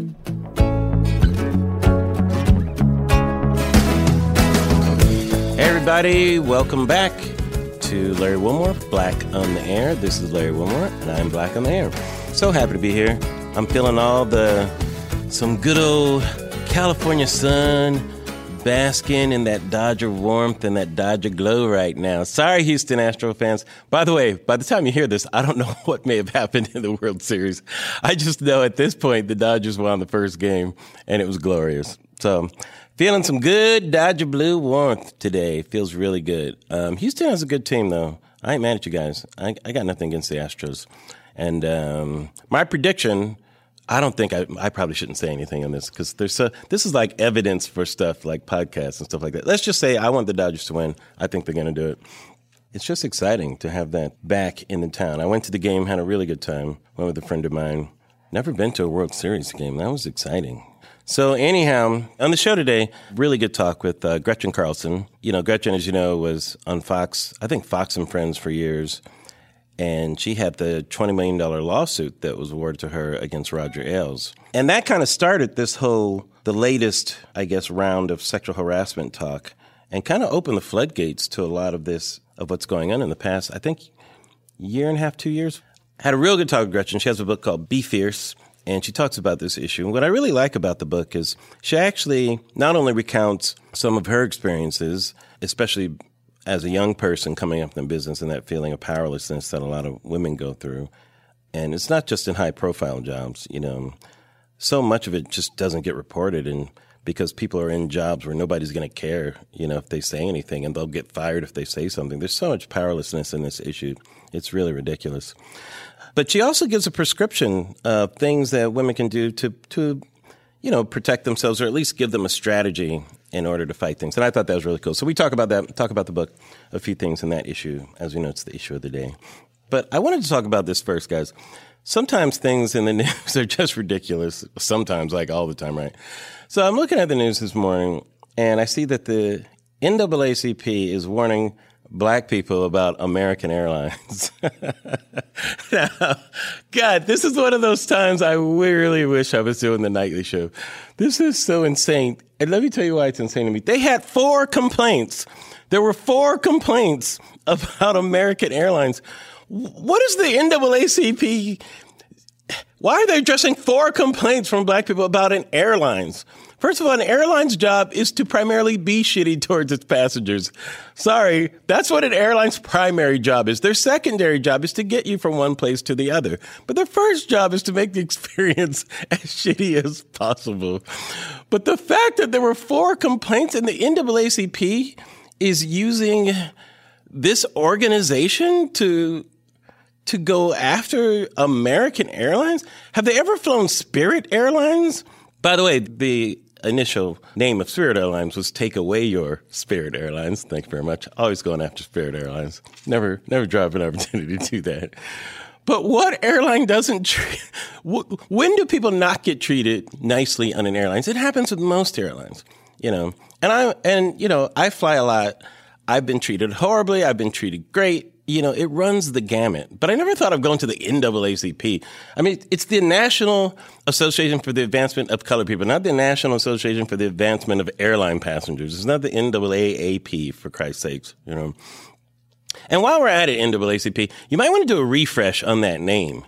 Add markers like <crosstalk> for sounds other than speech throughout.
Hey, everybody, welcome back to Larry Wilmore, Black on the Air. This is Larry Wilmore, and I'm Black on the Air. So happy to be here. I'm feeling all the, some good old California sun, basking in that Dodger warmth and that Dodger glow right now. Sorry, Houston Astro fans. By the way, by the time you hear this, I don't know <laughs> what may have happened in the World Series. I just know at this point the Dodgers won the first game, and it was glorious. So, feeling some good Dodger blue warmth today. Feels really good. Um, Houston has a good team, though. I ain't mad at you guys. I, I got nothing against the Astros. And um, my prediction, I don't think I, I probably shouldn't say anything on this because there's so, this is like evidence for stuff like podcasts and stuff like that. Let's just say I want the Dodgers to win. I think they're going to do it. It's just exciting to have that back in the town. I went to the game, had a really good time. Went with a friend of mine. Never been to a World Series game. That was exciting. So anyhow, on the show today, really good talk with uh, Gretchen Carlson. You know, Gretchen, as you know, was on Fox, I think Fox and Friends for years, and she had the $20 million lawsuit that was awarded to her against Roger Ailes. And that kind of started this whole, the latest, I guess, round of sexual harassment talk and kind of opened the floodgates to a lot of this, of what's going on in the past, I think, year and a half, two years. Had a real good talk with Gretchen. She has a book called Be Fierce and she talks about this issue. And what I really like about the book is she actually not only recounts some of her experiences, especially as a young person coming up in business and that feeling of powerlessness that a lot of women go through. And it's not just in high profile jobs, you know. So much of it just doesn't get reported and because people are in jobs where nobody's going to care, you know, if they say anything and they'll get fired if they say something. There's so much powerlessness in this issue. It's really ridiculous. But she also gives a prescription of things that women can do to, to, you know, protect themselves or at least give them a strategy in order to fight things. And I thought that was really cool. So we talk about that, talk about the book, a few things in that issue. As we know, it's the issue of the day. But I wanted to talk about this first, guys. Sometimes things in the <laughs> news are just ridiculous. Sometimes, like all the time, right? So I'm looking at the news this morning and I see that the NAACP is warning black people about American Airlines. <laughs> now, God, this is one of those times I really wish I was doing the nightly show. This is so insane. And let me tell you why it's insane to me. They had four complaints. There were four complaints <laughs> about American Airlines. What is the NAACP? Why are they addressing four complaints from black people about an airlines? First of all, an airline's job is to primarily be shitty towards its passengers. Sorry, that's what an airline's primary job is. Their secondary job is to get you from one place to the other. But their first job is to make the <laughs> experience as shitty as possible. But the fact that there were four complaints and the NAACP is using this organization to to go after American Airlines? Have they ever flown Spirit Airlines? By the way, the initial name of Spirit Airlines was Take Away Your Spirit Airlines. Thank you very much. Always going after Spirit Airlines. Never, never drive an opportunity to do that. But what airline doesn't treat, when do people not get treated nicely on an airline? It happens with most airlines, you know. And I, and, you know, I fly a lot. I've been treated horribly. I've been treated great you know, it runs the gamut. But I never thought of going to the NAACP. I mean, it's the National Association for the Advancement of Colored People, not the National Association for the Advancement of Airline Passengers. It's not the NAACP, for Christ's sakes, you know. And while we're at it, NAACP, you might want to do a refresh on that name.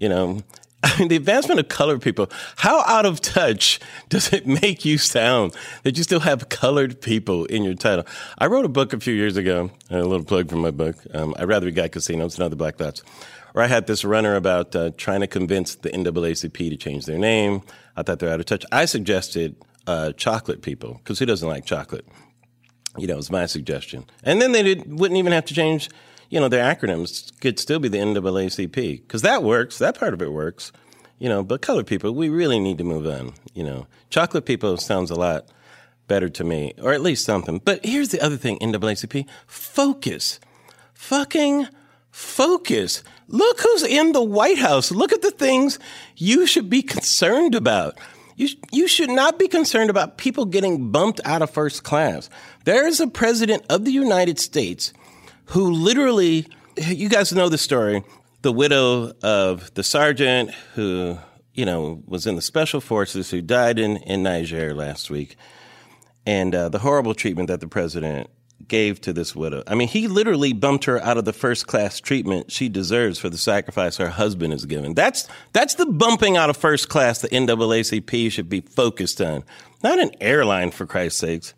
You know, <laughs> I mean, the advancement of colored people, how out of touch <laughs> does it make you sound that you still have colored people in your title? I wrote a book a few years ago, a little plug for my book. Um, I'd rather we Got Casinos than other black thoughts, where I had this runner about uh, trying to convince the NAACP to change their name. I thought they're out of touch. I suggested uh, chocolate people, because who doesn't like chocolate? You know, it was my suggestion. And then they did, wouldn't even have to change you know, their acronyms could still be the NAACP because that works. That part of it works. You know, but colored people, we really need to move on. You know, chocolate people sounds a lot better to me, or at least something. But here's the other thing, NAACP: focus, fucking focus. Look who's in the White House. Look at the things you should be concerned about. You, you should not be concerned about people getting bumped out of first class. There is a president of the United States who literally, you guys know the story. The widow of the sergeant who you know, was in the special forces who died in, in Niger last week, and uh, the horrible treatment that the president gave to this widow. I mean, he literally bumped her out of the first class treatment she deserves for the sacrifice her husband has given. That's that's the bumping out of first class the NAACP should be focused on, not an airline for Christ's sakes.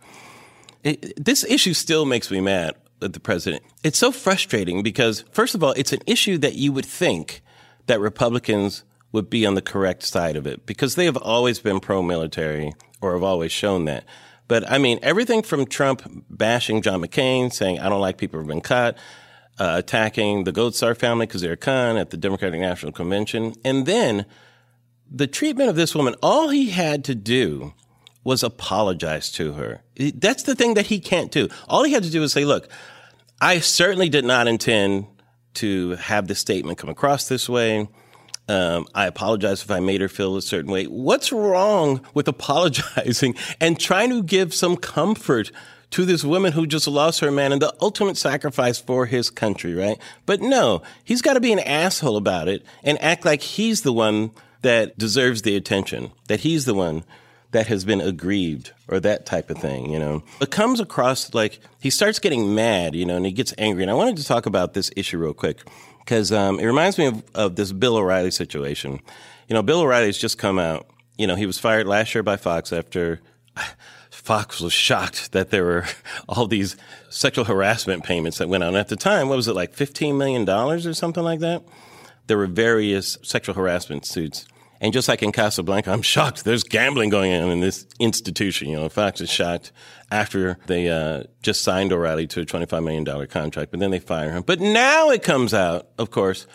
It, this issue still makes me mad the president. It's so frustrating because, first of all, it's an issue that you would think that Republicans would be on the correct side of it because they have always been pro military or have always shown that. But I mean, everything from Trump bashing John McCain, saying, I don't like people who've been caught, uh, attacking the Goldstar family they're Khan at the Democratic National Convention. And then the treatment of this woman, all he had to do was apologize to her. That's the thing that he can't do. All he had to do was say, look, I certainly did not intend to have this statement come across this way. Um, I apologize if I made her feel a certain way. What's wrong with apologizing <laughs> and trying to give some comfort to this woman who just lost her man and the ultimate sacrifice for his country, right? But no, he's got to be an asshole about it and act like he's the one that deserves the attention, that he's the one that has been aggrieved or that type of thing, you know. It comes across like he starts getting mad, you know, and he gets angry. And I wanted to talk about this issue real quick because um, it reminds me of, of this Bill O'Reilly situation. You know, Bill O'Reilly's just come out. You know, he was fired last year by Fox after <sighs> Fox was shocked that there were <laughs> all these sexual harassment payments that went on. At the time, what was it, like $15 million or something like that? There were various sexual harassment suits. And just like in Casablanca, I'm shocked. There's gambling going on in this institution. You know, Fox is shocked after they uh, just signed O'Reilly to a $25 million contract, but then they fire him. But now it comes out, of course,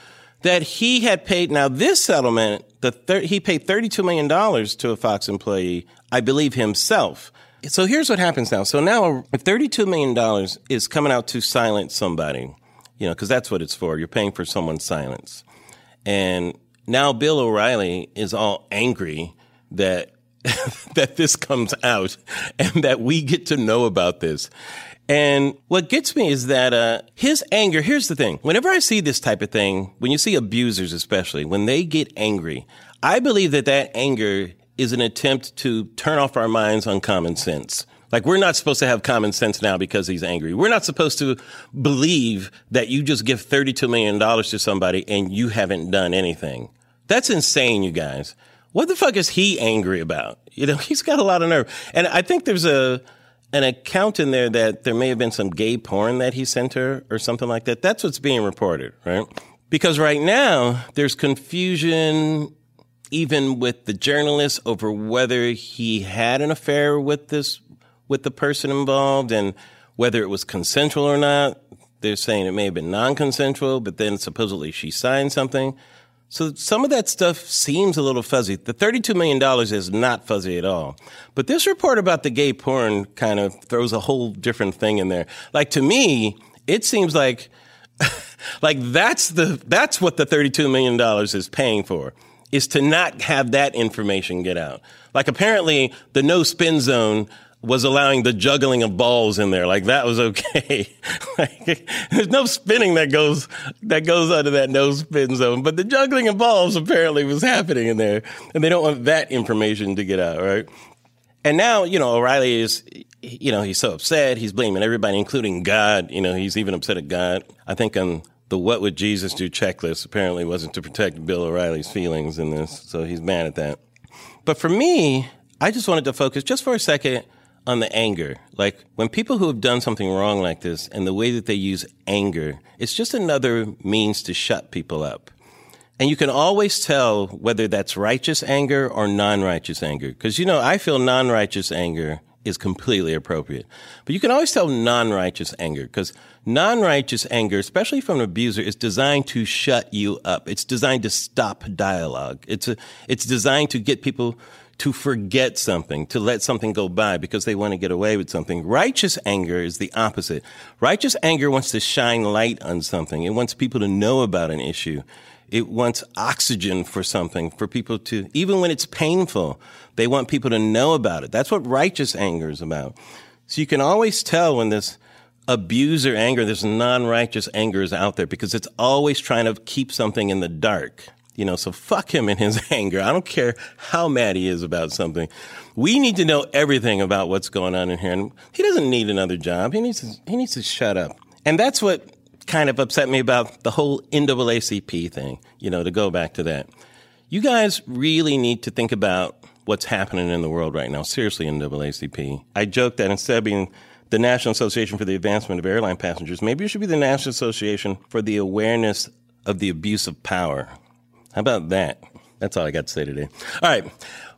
that he had paid. Now this settlement, the thir- he paid $32 million to a Fox employee, I believe himself. So here's what happens now. So now if $32 million is coming out to silence somebody, you know, because that's what it's for. You're paying for someone's silence. And now Bill O'Reilly is all angry that <laughs> that this comes out and that we get to know about this. And what gets me is that uh, his anger. Here's the thing: whenever I see this type of thing, when you see abusers, especially when they get angry, I believe that that anger is an attempt to turn off our minds on common sense. Like we're not supposed to have common sense now because he's angry. We're not supposed to believe that you just give $32 million to somebody and you haven't done anything. That's insane, you guys. What the fuck is he angry about? You know, <laughs> he's got a lot of nerve. And I think there's a, an account in there that there may have been some gay porn that he sent her or something like that. That's what's being reported, right? Because right now there's confusion even with the journalists over whether he had an affair with this with the person involved and whether it was consensual or not. They're saying it may have been non-consensual, but then supposedly she signed something. So some of that stuff seems a little fuzzy. The $32 million is not fuzzy at all. But this report about the gay porn kind of throws a whole different thing in there. Like to me, it seems like, <laughs> like that's the, that's what the $32 million is paying for, is to not have that information get out. Like apparently the no spin zone was allowing the juggling of balls in there. Like that was okay. <laughs> like, there's no spinning that goes that goes under that no spin zone, but the juggling of balls apparently was happening in there, and they don't want that information to get out, right? And now, you know, O'Reilly is, you know, he's so upset. He's blaming everybody, including God. You know, he's even upset at God. I think on the "What Would Jesus Do" checklist apparently wasn't to protect Bill O'Reilly's feelings in this, so he's mad at that. But for me, I just wanted to focus just for a second on the anger. Like when people who have done something wrong like this and the way that they use anger, it's just another means to shut people up. And you can always tell whether that's righteous anger or non-righteous anger. Cause you know, I feel non-righteous anger is completely appropriate. But you can always tell non-righteous anger because non-righteous anger, especially from an abuser, is designed to shut you up. It's designed to stop dialogue. It's a, it's designed to get people to forget something, to let something go by because they want to get away with something. Righteous anger is the opposite. Righteous anger wants to shine light on something. It wants people to know about an issue. It wants oxygen for something, for people to, even when it's painful, they want people to know about it. That's what righteous anger is about. So you can always tell when this abuser anger, this non-righteous anger is out there because it's always trying to keep something in the dark. You know, so fuck him in his <laughs> anger. I don't care how mad he is about something. We need to know everything about what's going on in here. And he doesn't need another job. He needs to, he needs to shut up. And that's what kind of upset me about the whole NAACP thing, you know, to go back to that. You guys really need to think about what's happening in the world right now. Seriously, NAACP. I joke that instead of being the National Association for the Advancement of Airline Passengers, maybe it should be the National Association for the Awareness of the Abuse of Power. How about that? That's all I got to say today. All right.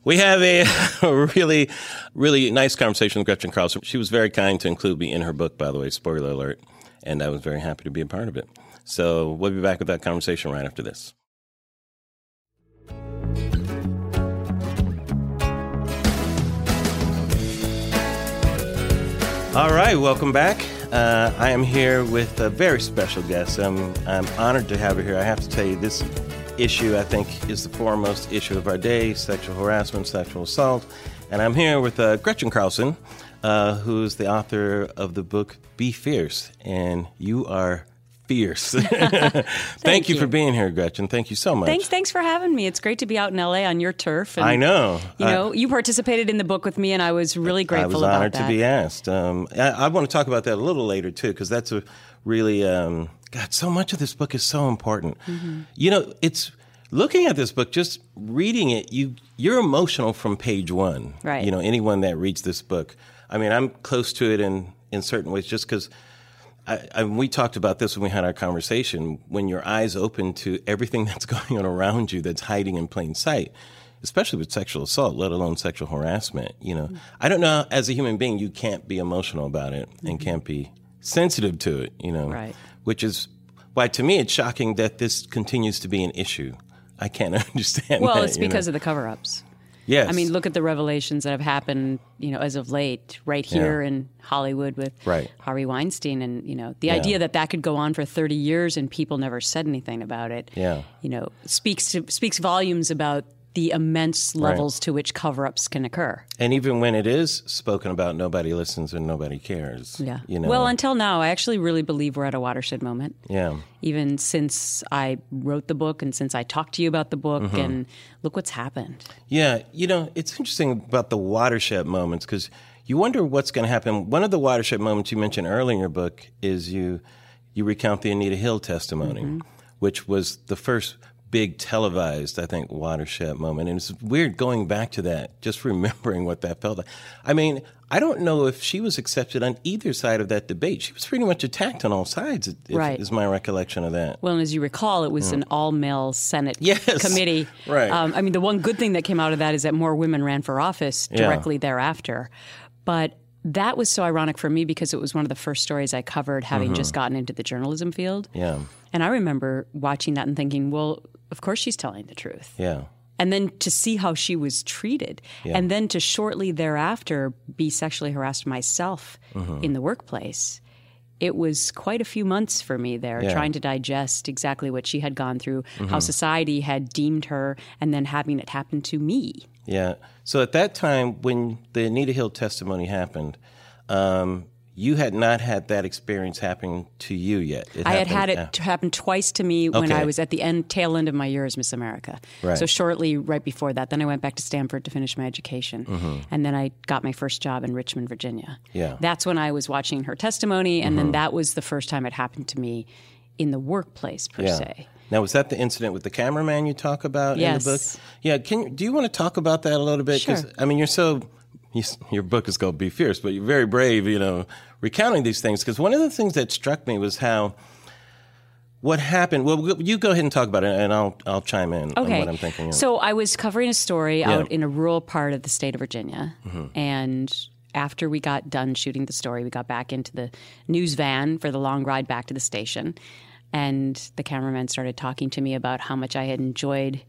We have a, <laughs> a really, really nice conversation with Gretchen Carlson. She was very kind to include me in her book, by the way, spoiler alert, and I was very happy to be a part of it. So we'll be back with that conversation right after this. All right, welcome back. Uh, I am here with a very special guest. I'm, I'm honored to have her here. I have to tell you, this issue, I think, is the foremost issue of our day sexual harassment, sexual assault. And I'm here with uh, Gretchen Carlson, uh, who's the author of the book Be Fierce. And you are fierce. Thank, <laughs> <laughs> Thank you, you, for being here, Gretchen. Thank you so much. Thanks, thanks for having me. It's great to be out in LA on your turf. And, I know. You know, you participated in the book with me, and I was really grateful. I was honored to be asked. Um, I, I, want to talk about that a little later too, because that's a really um, God. So much of this book is so important. Mm-hmm. You know, it's looking at this book, just reading it. You you're emotional from page one. Right. You know, anyone that reads this book. I mean, I'm close to it in in certain ways, just because I, I, we talked about this when we had our conversation. When your eyes open to everything <laughs> that's going on around you that's hiding in plain sight, especially with sexual assault, let alone sexual harassment. You know, mm-hmm. I don't know. As a human being, you can't be emotional about it and mm-hmm. can't be sensitive to it. You know, right. which is why to me it's shocking that this continues to be an issue. I can't <laughs> understand. Well, that, it's because know? of the cover-ups. Yes. I mean, look at the revelations that have happened, you know, as of late, right here yeah. in Hollywood with right. Harvey Weinstein, and you know, the yeah. idea that that could go on for thirty years and people never said anything about it. Yeah. You know, speaks to, speaks volumes about the immense levels right. to which cover-ups can occur. And even when it is spoken about, nobody listens and nobody cares. Yeah. You know? Well, until now, I actually really believe we're at a watershed moment. Yeah. Even since I wrote the book and since I talked to you about the book, mm-hmm. and look what's happened. Yeah. You know, it's interesting about the watershed moments because you wonder what's going to happen. One of the watershed moments you mentioned earlier in your book is you you recount the Anita Hill testimony, mm-hmm. which was the first big televised, I think, watershed moment. And it's weird going back to that, just <laughs> remembering what that felt like. I mean, I don't know if she was accepted on either side of that debate. She was pretty much attacked on all sides, if, right. is my recollection of that. Well, and as you recall, it was mm. an all male Senate yes. committee. <laughs> Right. Um, I mean, the one good thing that came out of that is that more women ran for office directly yeah. thereafter. But that was so ironic for me because it was one of the first stories I covered having mm-hmm. just gotten into the journalism field. Yeah. And I remember watching that and thinking, well, of course she's telling the truth. Yeah. And then to see how she was treated, yeah. and then to shortly thereafter be sexually harassed myself mm-hmm. in the workplace. It was quite a few months for me there yeah. trying to digest exactly what she had gone through, mm-hmm. how society had deemed her, and then having it happen to me. Yeah. So at that time, when the Anita Hill testimony happened, um, you had not had that experience happen to you yet. It I had had it happen twice to me when I was at the end tail end of my year as Miss America. Right. So shortly right before that, then I went back to Stanford to finish my education, mm-hmm. and then I got my first job in Richmond, Virginia. Yeah, that's when I was watching her testimony, and mm-hmm. then that was the first time it happened to me in the workplace per yeah. se. Now, was that the incident with the cameraman you talk about yes. in the book? Yeah. Can you do you want to talk about that a little bit? Sure. I mean, you're so you, your book is called Be Fierce, but you're very brave, you know, recounting these things. Because one of the things that struck me was how what happened. Well, you go ahead and talk about it, and I'll I'll chime in okay. on what I'm thinking. Of. So I was covering a story yeah. out in a rural part of the state of Virginia, mm-hmm. and after we got done shooting the story, we got back into the news van for the long ride back to the station. And the cameraman started talking to me about how much I had enjoyed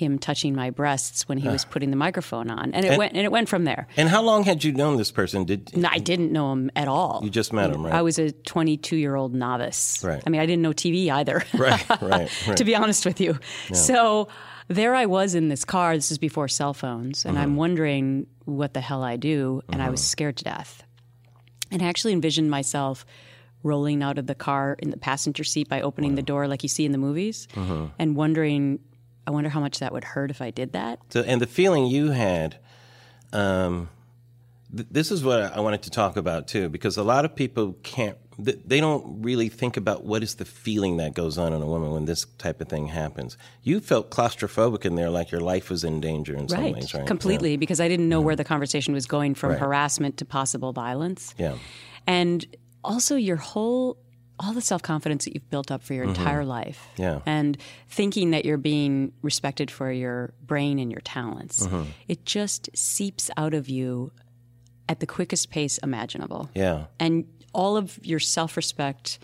him touching my breasts when he was putting the microphone on, and it and, went and it went from there. And how long had you known this person? Did no, I didn't know him at all. You just met him, right? I was a 22 year old novice. Right. I mean, I didn't know TV either. <laughs> right, <laughs> right, right. to be honest with you, yeah. so there I was in this car. This is before cell phones, and mm-hmm. I'm wondering what the hell I do, and mm-hmm. I was mm-hmm. scared to death. And I actually envisioned myself rolling out of the car in the passenger seat by opening wow. the door like you see in the movies, mm-hmm. and wondering I wonder how much that would hurt if I did that. So, and the feeling you had, um, th- this is what I wanted to talk about too, because a lot of people can't, th- they don't really think about what is the feeling that goes on in a woman when this type of thing happens. You felt claustrophobic in there, like your life was in danger in some ways, right? Completely, Yeah. because I didn't know where the conversation was going from Right. harassment to possible violence. Yeah. And also your whole all the self-confidence that you've built up for your entire life. Mm-hmm. Yeah. And thinking that you're being respected for your brain and your talents. Mm-hmm. It just seeps out of you at the quickest pace imaginable. Yeah. And all of your self-respect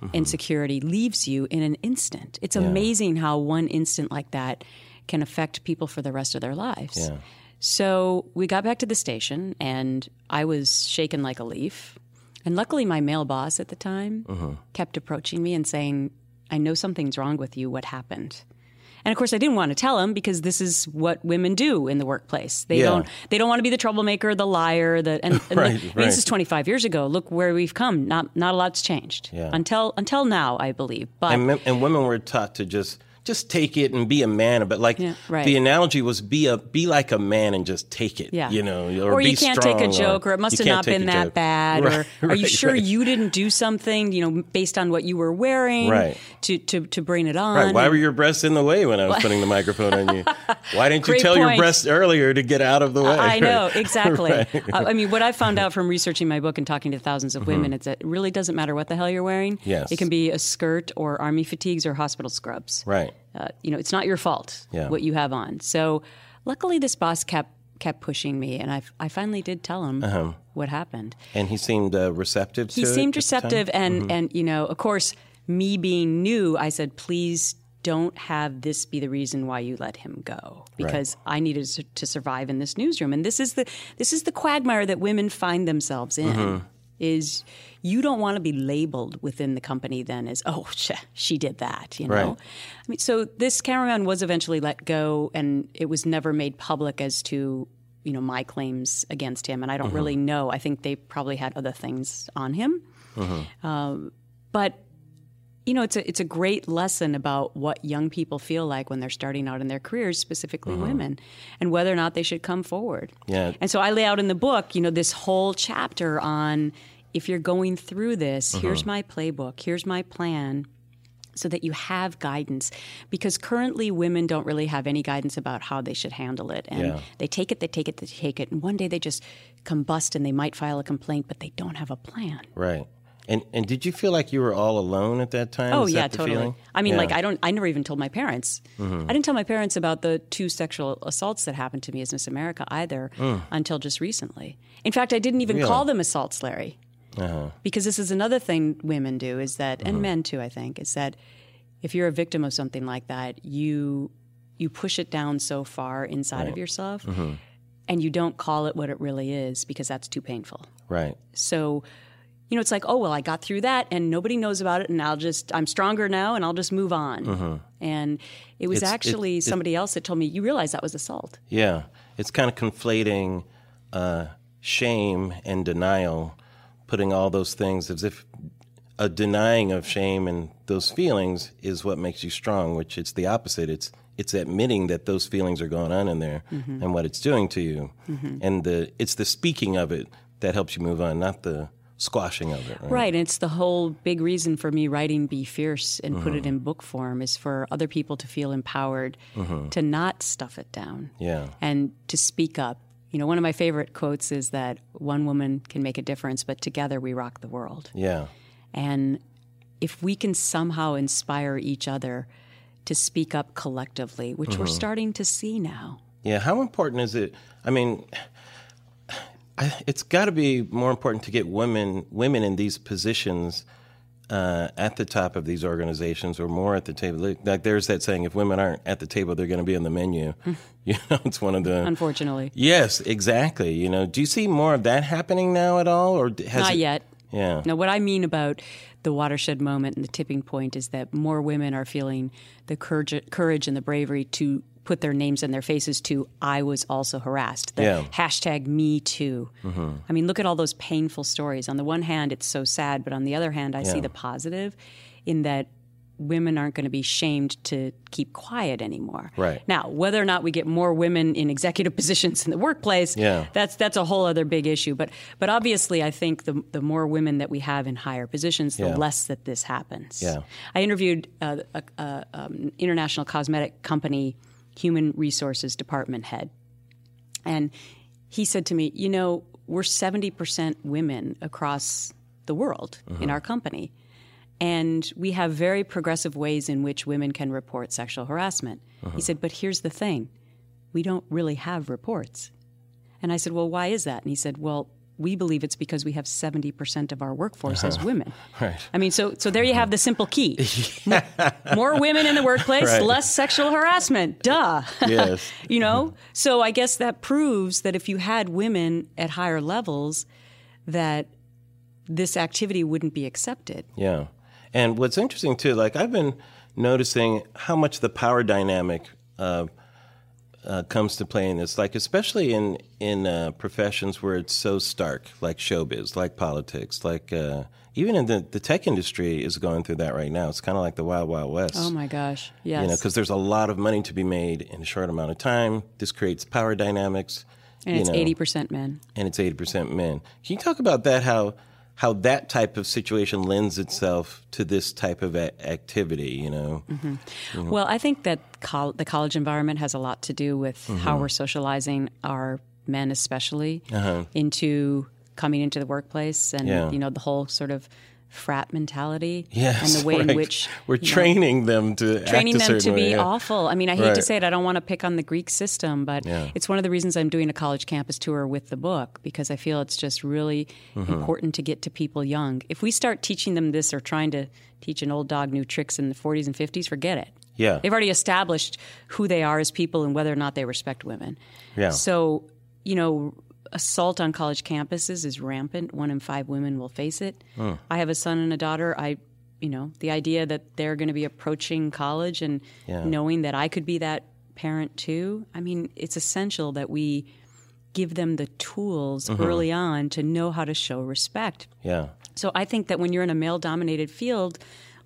Mm-hmm. and security leaves you in an instant. It's amazing how one instant like that can affect people for the rest of their lives. Yeah. So we got back to the station, and I was shaken like a leaf. And luckily, my male boss at the time Mm-hmm. kept approaching me and saying, I know something's wrong with you. What happened? And of course, I didn't want to tell him because this is what women do in the workplace. They Yeah. don't. They don't want to be the troublemaker, the liar. The and, and <laughs> Right, mean, right. this is 25 years ago. Look where we've come. Not not a lot's changed Yeah. until until now, I believe. But And, and women were taught to just just take it and be a man, but like Yeah, right. the analogy was be a be like a man and just take it. Yeah. You know, or, or you can't take a joke, or, it must have can't been that joke. bad, Right, or <laughs> are you sure right. you didn't do something, you know, based on what you were wearing, Right. to, to to bring it on? Right. Why were your breasts in the way when I was putting the microphone on you? <laughs> Why didn't you tell your breasts earlier to get out of the way? I know <laughs> exactly. Right. I mean, what I found out from researching my book and talking to thousands of women is that it really doesn't matter what the hell you're wearing. Mm-hmm. Yes. it can be a skirt or army fatigues or hospital scrubs. Right. Uh, you know, it's not your fault Yeah. what you have on. So, luckily, this boss kept kept pushing me, and I I finally did tell him Uh-huh. what happened. And he seemed uh, receptive he seemed receptive and Mm-hmm. and you know of course me being new i said please don't have this be the reason why you let him go because i needed to, to survive in this newsroom and this is the this is the quagmire that women find themselves in Mm-hmm. Is you don't want to be labeled within the company then as oh <laughs> sh- she did that you know? Right. i mean so this cameraman was eventually let go and it was never made public as to you know my claims against him. And i don't Mm-hmm. really know. I think they probably had other things on him. Um, but you know, it's a it's a great lesson about what young people feel like when they're starting out in their careers, specifically uh-huh. women, and whether or not they should come forward. Yeah. And so I lay out in the book, you know, this whole chapter on if you're going through this, uh-huh. here's my playbook, here's my plan. So that you have guidance, because currently women don't really have any guidance about how they should handle it, and Yeah. they take it, they take it, they take it, and one day they just combust and they might file a complaint, but they don't have a plan. Right. And and did you feel like you were all alone at that time? Oh Is yeah, totally. feeling? I mean, Yeah. like I don't. I never even told my parents. Mm-hmm. I didn't tell my parents about the two sexual assaults that happened to me as Miss America either until just recently. In fact, I didn't even Mm. Really? call them assaults, Larry, Uh-huh. because this is another thing women do is that, Mm-hmm. and men too, I think, is that if you're a victim of something like that, you you push it down so far inside of yourself, Mm-hmm. and you don't call it what it really is because that's too painful. Right. So, you know, it's like, oh, well, I got through that and nobody knows about it and I'll just, I'm stronger now and I'll just move on. And it was Mm-hmm. It's- actually it- it- somebody else that told me, you realize that was assault. Yeah, it's kind of conflating uh, shame and denial, putting all those things as if a denying of shame and those feelings is what makes you strong, which it's the opposite. It's it's admitting that those feelings are going on in there Mm-hmm. and what it's doing to you, and the it's the speaking of it that helps you move on, not the squashing of it. Right. Right. And it's the whole big reason for me writing Be Fierce and put Mm-hmm. it in book form is for other people to feel empowered to not stuff it down Mm-hmm. Yeah. and to speak up. You know, one of my favorite quotes is that one woman can make a difference, but together we rock the world. Yeah. And if we can somehow inspire each other to speak up collectively, which we're starting to see now. Yeah, how important is it? I mean, I, it's got to be more important to get women women in these positions uh, at the top of these organizations or more at the table. Like, there's that saying: if women aren't at the table, they're going to be on the menu. <laughs> you know, it's one of the. Unfortunately, yes, exactly. You know, do you see more of that happening now at all, or has not it, yet. Yeah. Now, what I mean about the watershed moment and the tipping point is that more women are feeling the courage, courage and the bravery to put their names and their faces to I was also harassed. The Yeah. hashtag me too. I mean, look at all those painful stories. On the one hand, it's so sad, but on the other hand, I see the positive in that women aren't going to be shamed to keep quiet anymore. Right. Now, whether or not we get more women in executive <laughs> positions in the workplace, Yeah. that's that's a whole other big issue. But but obviously, I think the the more women that we have in higher positions, the Yeah. less that this happens. Yeah. I interviewed uh, a, a, um, international cosmetic company human resources department head, and he said to me, "You know, we're seventy percent women across the world in uh-huh. our company." And we have very progressive ways in which women can report sexual harassment. He uh-huh. said, but here's the thing we don't really have reports. And I said, well, why is that? And he said, well, we believe it's because we have 70% of our workforce as women. <laughs> Right. I mean, so, so there you have the simple key. <laughs> More, more women in the workplace, Right. less sexual harassment. Duh. Yes. <laughs> you know? So I guess that proves that if you had women at higher levels, that this activity wouldn't be accepted. Yeah. And what's interesting too, like I've been noticing how much the power dynamic uh, uh, comes to play in this, like especially in in uh, professions where it's so stark, like showbiz, like politics, like uh, even in the the tech industry is going through that right now. It's kind of like the wild wild west. Oh my gosh. Yes. You know, because there's a lot of money to be made in a short amount of time. This creates power dynamics. and it's 80% men. and it's 80% men. Can you talk about that? How how that type of situation lends itself to this type of a- activity? You know, Well, I think that col- the college environment has a lot to do with Mm-hmm. how we're socializing our men, especially, into coming into the workplace and Uh-huh. Yeah. you know the whole sort of frat mentality yes, and the way right. in which we're you know, training them to training them to be way, yeah. awful. I mean, I hate to say it. I don't want to pick on the Greek system, but Yeah. it's one of the reasons I'm doing a college campus tour with the book because I feel it's just really Mm-hmm. important to get to people young. If we start teaching them this or trying to teach an old dog new tricks in the 40s and 50s, forget it. Yeah. They've already established who they are as people and whether or not they respect women. Yeah. So, you know, assault on college campuses is rampant. One in five women will face it. I have a son and a daughter. I, you know, the idea that they're going to be approaching college and Yeah. knowing that I could be that parent too. I mean, it's essential that we give them the tools Mm-hmm. early on to know how to show respect. Yeah, So I think that when you're in a male dominated field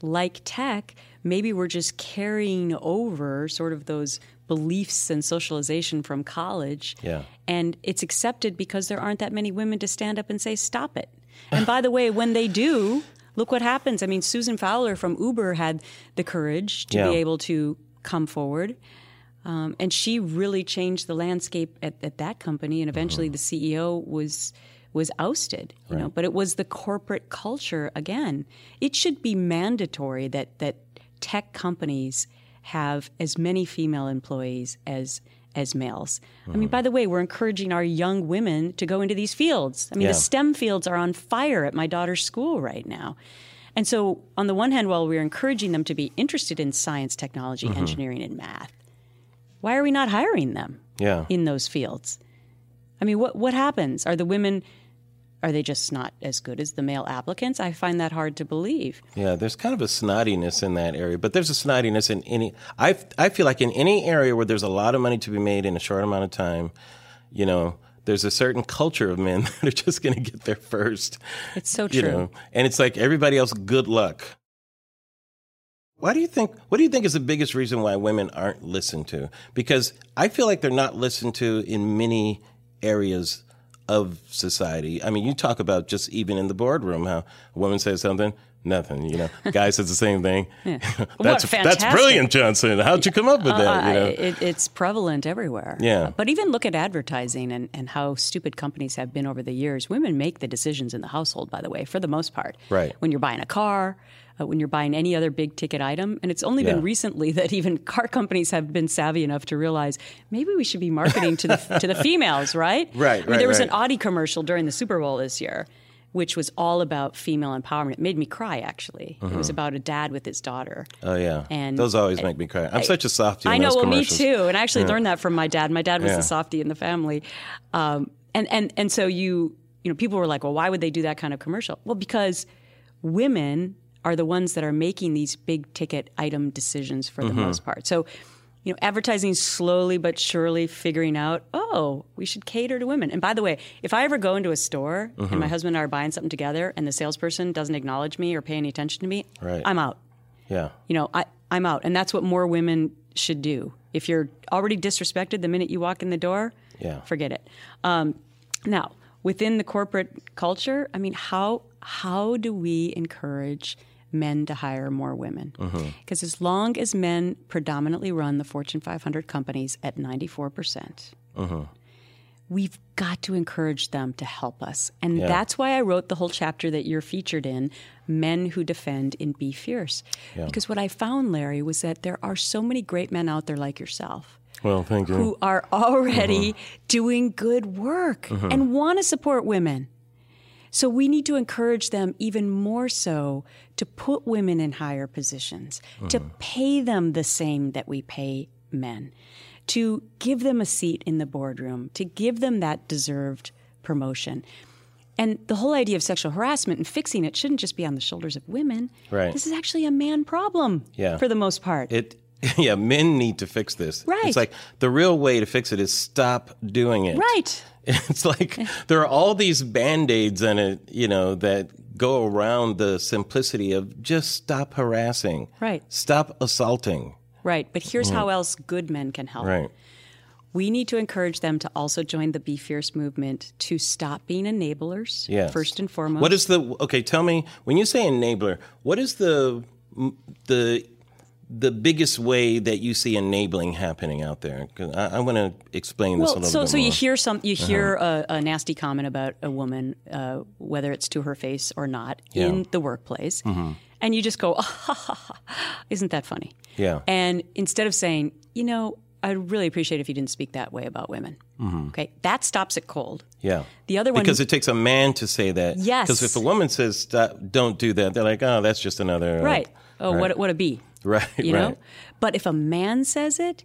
like tech, maybe we're just carrying over sort of those beliefs and socialization from college. Yeah. And it's accepted because there aren't that many women to stand up and say, stop it. And by the way, when they do, look what happens. I mean, Susan Fowler from Uber had the courage to Yeah. be able to come forward. Um, and she really changed the landscape at, at that company. And eventually, the CEO was was ousted. You know, but it was the corporate culture again. It should be mandatory that that tech companies have as many female employees as as males. I mean, hmm. by the way, we're encouraging our young women to go into these fields. I mean, Yeah. the STEM fields are on fire at my daughter's school right now. And so, on the one hand, while we're encouraging them to be interested in science, technology, mm-hmm. engineering, and math, why are we not hiring them yeah, in those fields? I mean, what what happens? Are the women are they just not as good as the male applicants? I find that hard to believe. yeah. There's kind of a snottiness in that area, but there's a snottiness in any. I I feel like in any area where there's a lot of money to be made in a short amount of time, you know. There's a certain culture of men <laughs> that are just going to get there first. It's so you true. know and it's like everybody else good luck why do you think what do you think is the biggest reason why women aren't listened to because i feel like they're not listened to in many areas of society i mean you talk about just even in the boardroom how a woman says something nothing you know <laughs> guy says the same thing <laughs> that's that's brilliant johnson how'd you come up with that you Uh, know it, it's prevalent everywhere. Yeah. But even look at advertising and, and how stupid companies have been over the years. Women make the decisions in the household, by the way, for the most part. Right. When you're buying a car, uh, when you're buying any other big ticket item. And it's only Yeah. been recently that even <laughs> car companies have been savvy enough to realize maybe we should be marketing to the, <laughs> to the females, right? Right, I mean, right, there was right. an Audi commercial during the Super Bowl this year. Which was all about female empowerment. It made me cry, actually. It was about a dad with his daughter. oh yeah And- those always make me cry i'm such a softie I know. those Well, me too. And I actually learned that from my dad. My dad was Yeah. the softie in the family, um, and and and so you you know people were like, well, why would they do that kind of commercial? Well, because women are the ones that are making these big ticket item decisions for the Mm-hmm. most part. So. You know, advertising slowly but surely figuring out, oh, we should cater to women. And by the way, if I ever go into a store Mm-hmm. and my husband and I are buying something together and the salesperson doesn't acknowledge me or pay any attention to me, Right. I'm out Yeah. You know, I, I'm out. And that's what more women should do. If you're already disrespected the minute you walk in the door, Yeah. forget it. Um, now, within the corporate culture, I mean, how how do we encourage men to hire more women? Uh-huh. Because as long as men predominantly run the Fortune 500 companies at 94 percent, uh-huh. we've got to encourage them to help us. And Yeah. that's why I wrote the whole chapter that you're featured in, Men Who Defend and Be Fierce. Because what I found, Larry, was that there are so many great men out there like yourself Well, thank you. who are already uh-huh. doing good work and want to support women. So we need to encourage them even more so to put women in higher positions, to uh-huh. pay them the same that we pay men, to give them a seat in the boardroom, to give them that deserved promotion. And the whole idea of sexual harassment and fixing it shouldn't just be on the shoulders of women. Right. This is actually a man problem Yeah. for the most part. It, <laughs> yeah, men need to fix this. Right. It's like the real way to fix it is stop doing it. right. <laughs> It's like there are all these band aids in it, you know, that go around the simplicity of just stop harassing. Right. Stop assaulting. Right. But here's how mm. else good men can help. Right. We need to encourage them to also join the Be Fierce movement to stop being enablers, Yes. first and foremost. What is the okay? Tell me when you say enabler, what is the the the biggest way that you see enabling happening out there? 'Cause I, I want to explain this a well, little so bit so more. you hear some you uh-huh. hear a, a nasty comment about a woman, uh, whether it's to her face or not, Yeah. in the workplace, mm-hmm. and you just go, ah, "Isn't that funny?" Yeah. And instead of saying, you know, I'd really appreciate if you didn't speak that way about women. Mm-hmm. Okay, that stops it cold. Yeah. The other one- because it takes a man to say that. Yes. Because if a woman says "Don't do that," they're like, "Oh, that's just another." Right. Oh, what a- what a bee. <laughs> Right. you right. know but if a man says it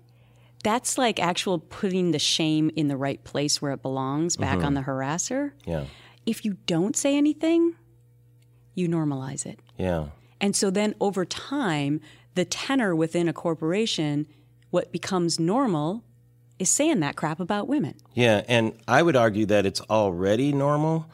that's like actual putting the shame in the right place where it belongs back mm-hmm. on the harasser Yeah. if you don't say anything you normalize it Yeah. and so then over time the tenor within a corporation what becomes normal is saying that crap about women Yeah, and I would argue that it's already normal,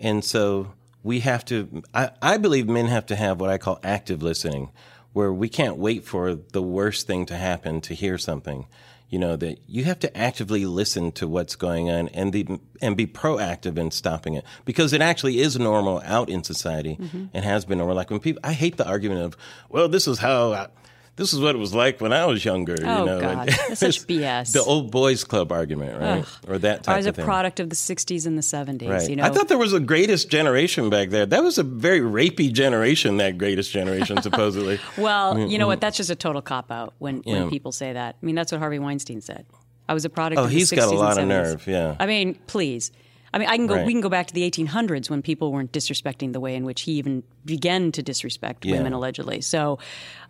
and so we have to. I, I believe men have to have what I call active listening, where we can't wait for the worst thing to happen to hear something. You know that you have to actively listen to what's going on and the and be proactive in stopping it because it actually is normal out in society mm-hmm. and has been normal. Like when people, I hate the argument of, well, this is how. I, this is what it was like when I was younger. Oh, you know, God. That's such <laughs> BS. The old boys club argument, right? Or that type of thing. I was a thing. product of the 60s and the 70s Right. you know I thought there was a greatest generation back there. That was a very rapey generation, that greatest generation, supposedly. <laughs> Well, you know what? That's just a total cop out when, Mm-hmm. Yeah. when people say that. I mean, that's what Harvey Weinstein said. I was a product. Oh, of the he's 60s got a and lot of 70s. nerve, yeah. I mean, please. I mean, I can go. Right. We can go back to the 1800s when people weren't disrespecting the way in which he even began to disrespect Yeah. women allegedly. So,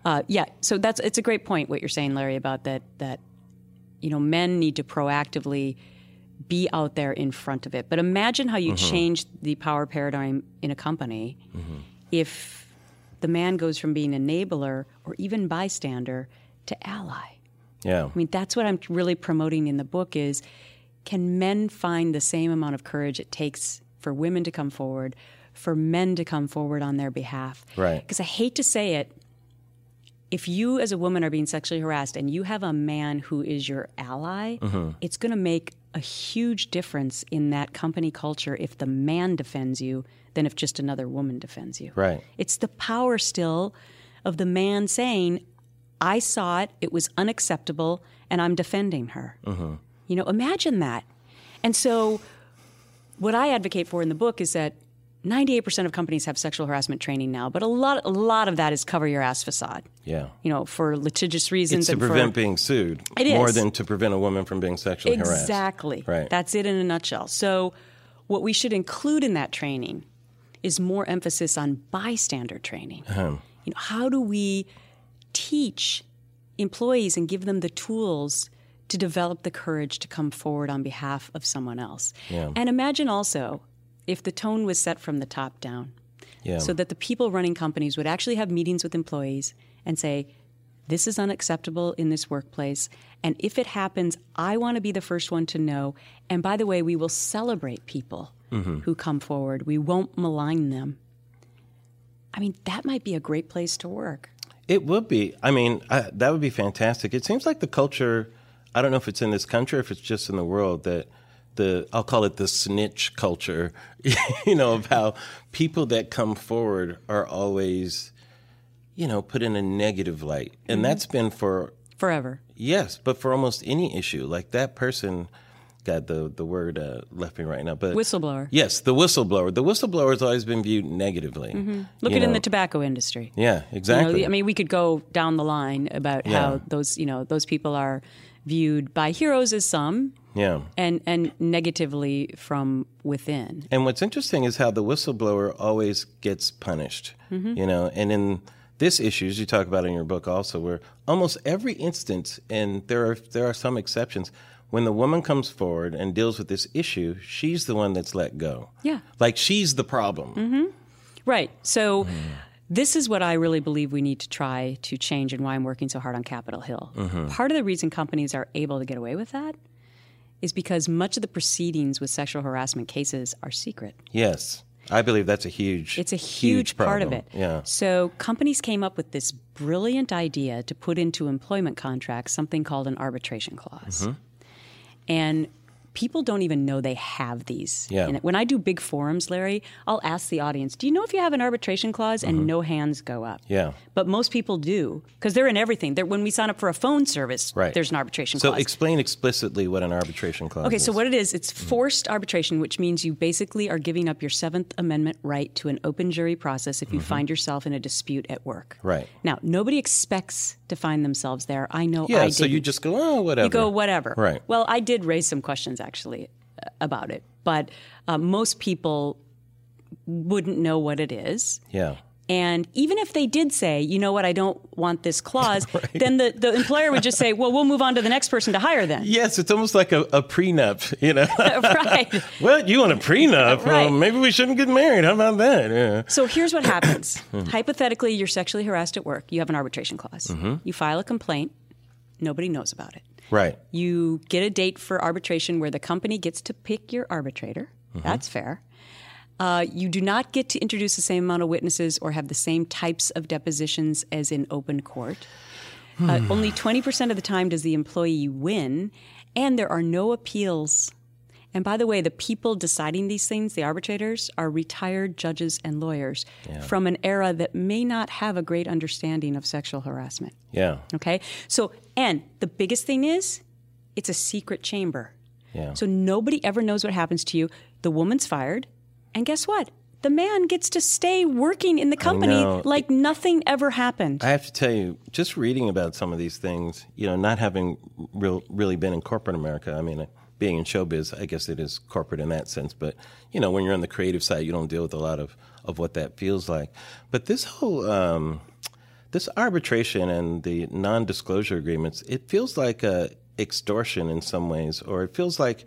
uh, yeah. So that's it's a great point what you're saying, Larry, about that. That you know, men need to proactively be out there in front of it. But imagine how you Mm-hmm. change the power paradigm in a company if the man goes from being enabler or even bystander to ally. Yeah. I mean, that's what I'm really promoting in the book is can men find the same amount of courage it takes for women to come forward, for men to come forward on their behalf? Right. Because I hate to say it, if you as a woman are being sexually harassed and you have a man who is your ally, Mm-hmm. it's going to make a huge difference in that company culture if the man defends you than if just another woman defends you. Right. It's the power still of the man saying, I saw it, it was unacceptable, and I'm defending her. You know, imagine that. And so, what I advocate for in the book is that 98% of companies have sexual harassment training now, but a lot, a lot of that is cover your ass facade. Yeah. You know, for litigious reasons It's to prevent for being sued It more is. than to prevent a woman from being sexually harassed. Exactly. Right. That's it in a nutshell. So, what we should include in that training is more emphasis on bystander training. Uh-huh. You know, how do we teach employees and give them the tools to develop the courage to come forward on behalf of someone else? Yeah. And imagine also if the tone was set from the top down Yeah. so that the people running companies would actually have meetings with employees and say, this is unacceptable in this workplace. And if it happens, I want to be the first one to know. And by the way, we will celebrate people mm-hmm. who come forward, we won't malign them. I mean, that might be a great place to work. It would be. I mean, I, that would be fantastic. It seems like the culture. I don't know if it's in this country or if it's just in the world that the I'll call it the snitch culture. <laughs> you know of how people that come forward are always, you know, put in a negative light, and mm-hmm. that's been for forever. Yes, but for almost any issue, like that person got the the word uh, left me right now, but whistleblower. Yes, the whistleblower. The whistleblower has always been viewed negatively. Mm-hmm. Look at know. in the tobacco industry. Yeah, exactly. You know, I mean, we could go down the line about yeah. how those you know those people are viewed by heroes as some. Yeah. And and negatively from within. And what's interesting is how the whistleblower always gets punished. Mm-hmm. You know, and in this issue, as you talk about in your book also, where almost every instance, and there are there are some exceptions, when the woman comes forward and deals with this issue, she's the one that's let go. Yeah. Like she's the problem. Mm-hmm. Right. So mm. This is what I really believe we need to try to change and why I'm working so hard on Capitol Hill. Mm-hmm. Part of the reason companies are able to get away with that is because much of the proceedings with sexual harassment cases are secret. Yes. I believe that's a huge It's a huge, huge part of it. Yeah. So companies came up with this brilliant idea to put into employment contracts something called an arbitration clause. Mm-hmm and people don't even know they have these. Yeah. When I do big forums, Larry, I'll ask the audience, "Do you know if you have an arbitration clause?" And mm-hmm. no hands go up. Yeah. But most people do because they're in everything. They're, when we sign up for a phone service, right. there's an arbitration so clause. So explain explicitly what an arbitration clause okay, is. so what it is, it's forced arbitration, which means you basically are giving up your Seventh Amendment right to an open jury process if you mm-hmm. find yourself in a dispute at work. Right. Now, nobody expects to find themselves there. I know. Yeah. I so you just go, oh, whatever. You go, whatever. Right. Well, I did raise some questions actually uh, about it, but uh, most people wouldn't know what it is. Yeah. And even if they did say, you know what, I don't want this clause, <laughs> right. then the, the employer would just say, well, we'll move on to the next person to hire then. Yes, it's almost like a, a prenup, you know? <laughs> right. <laughs> well, you want a prenup? right. Well, maybe we shouldn't get married. How about that? Yeah. So here's what happens <clears throat> Hypothetically, you're sexually harassed at work, you have an arbitration clause. Mm-hmm. You file a complaint, nobody knows about it. Right. You get a date for arbitration where the company gets to pick your arbitrator. Mm-hmm. That's fair. Uh, you do not get to introduce the same amount of witnesses or have the same types of depositions as in open court. Uh, hmm. only 20% of the time does the employee win, and there are no appeals. And by the way, the people deciding these things, the arbitrators, are retired judges and lawyers yeah. from an era that may not have a great understanding of sexual harassment. Yeah. Okay? So, and the biggest thing is, it's a secret chamber. Yeah. So nobody ever knows what happens to you. The woman's fired. And guess what? The man gets to stay working in the company like nothing ever happened. I have to tell you, just reading about some of these things, you know, not having real, really been in corporate America, I mean, being in showbiz, I guess it is corporate in that sense. But, you know, when you're on the creative side, you don't deal with a lot of, of what that feels like. But this whole, um, this arbitration and the non disclosure agreements, it feels like a extortion in some ways, or it feels like,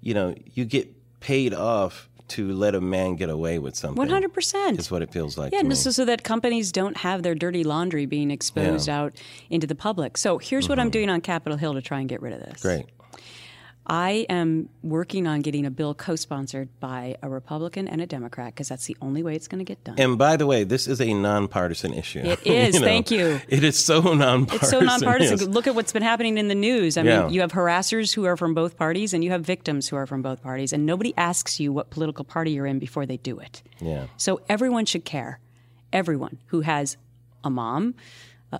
you know, you get paid off to let a man get away with something. One hundred percent is what it feels like. Yeah, and so, so that companies don't have their dirty laundry being exposed yeah. out into the public. So here's mm-hmm. what I'm mm-hmm. doing on Capitol Hill to try and get rid of this. Great. I am working on getting a bill co sponsored by a Republican and a Democrat because that's the only way it's going to get done. And by the way, this is a nonpartisan issue. It <laughs> is. you know, thank you. It is so nonpartisan. It's so nonpartisan. Yes. Look at what's been happening in the news. I yeah. mean, you have harassers who are from both parties and you have victims who are from both parties, and nobody asks you what political party you're in before they do it. Yeah. So everyone should care. Everyone who has a mom,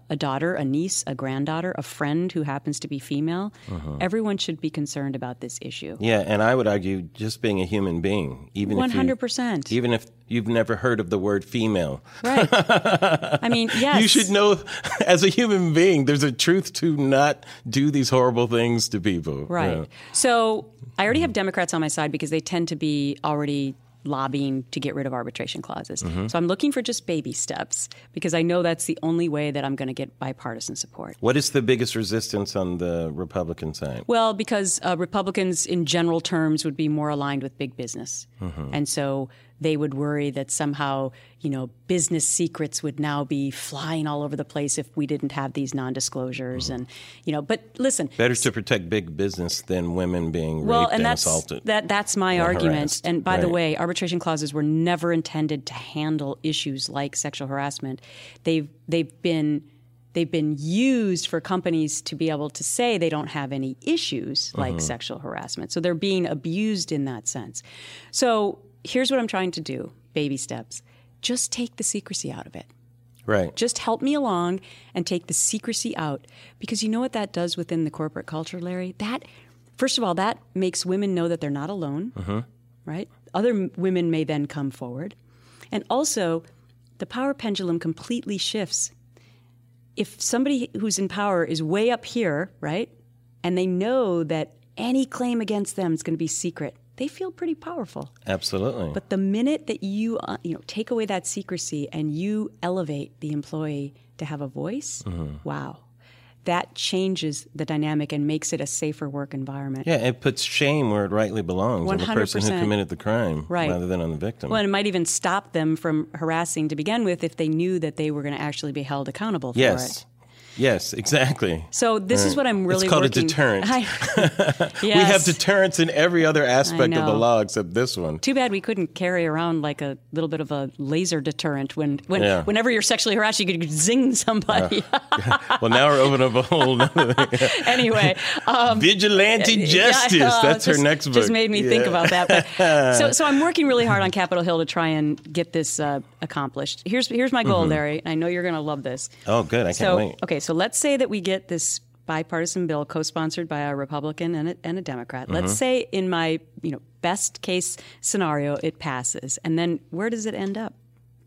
a daughter, a niece, a granddaughter, a friend who happens to be female. Uh-huh. Everyone should be concerned about this issue. Yeah, and I would argue just being a human being, even 100%. If you, even if you've never heard of the word female. Right. <laughs> I mean, yes. You should know <laughs> as a human being there's a truth to not do these horrible things to people. Right. Yeah. So, I already have Democrats on my side because they tend to be already lobbying to get rid of arbitration clauses. Mm-hmm. So I'm looking for just baby steps because I know that's the only way that I'm going to get bipartisan support. What is the biggest resistance on the Republican side? Well, because uh, Republicans in general terms would be more aligned with big business. Mm-hmm. And so they would worry that somehow, you know, business secrets would now be flying all over the place if we didn't have these non-disclosures mm-hmm. and you know, but listen, better to protect big business than women being well, raped and, and that's, assaulted. That that's my and argument. Harassed. And by right. the way, arbitration clauses were never intended to handle issues like sexual harassment. They've they've been they've been used for companies to be able to say they don't have any issues like mm-hmm. sexual harassment. So they're being abused in that sense. So here's what I'm trying to do baby steps. Just take the secrecy out of it. Right. Just help me along and take the secrecy out. Because you know what that does within the corporate culture, Larry? That, first of all, that makes women know that they're not alone, mm-hmm. right? Other women may then come forward. And also, the power pendulum completely shifts if somebody who's in power is way up here, right, and they know that any claim against them is going to be secret, they feel pretty powerful. Absolutely. But the minute that you uh, you know take away that secrecy and you elevate the employee to have a voice, mm-hmm. wow, that changes the dynamic and makes it a safer work environment. Yeah, it puts shame where it rightly belongs 100%. on the person who committed the crime right. rather than on the victim. Well, it might even stop them from harassing to begin with if they knew that they were going to actually be held accountable for yes. it. Yes, exactly. So this right. is what I'm really it's called working. a deterrent. <laughs> I, <laughs> yes. We have deterrents in every other aspect of the law except this one. Too bad we couldn't carry around like a little bit of a laser deterrent when, when yeah. whenever you're sexually harassed, you could zing <laughs> somebody. well, now we're opening up a whole anyway, um, vigilante justice. Yeah, uh, That's just, her next book. Just made me yeah. think about that. But, so, so I'm working really hard on Capitol Hill to try and get this uh, accomplished. Here's here's my goal, mm-hmm. Larry. I know you're going to love this. Oh, good. I can't wait. Okay, so let's say that we get this bipartisan bill co-sponsored by a Republican and a, and a Democrat. Mm-hmm. Let's say in my you know best case scenario it passes, and then where does it end up?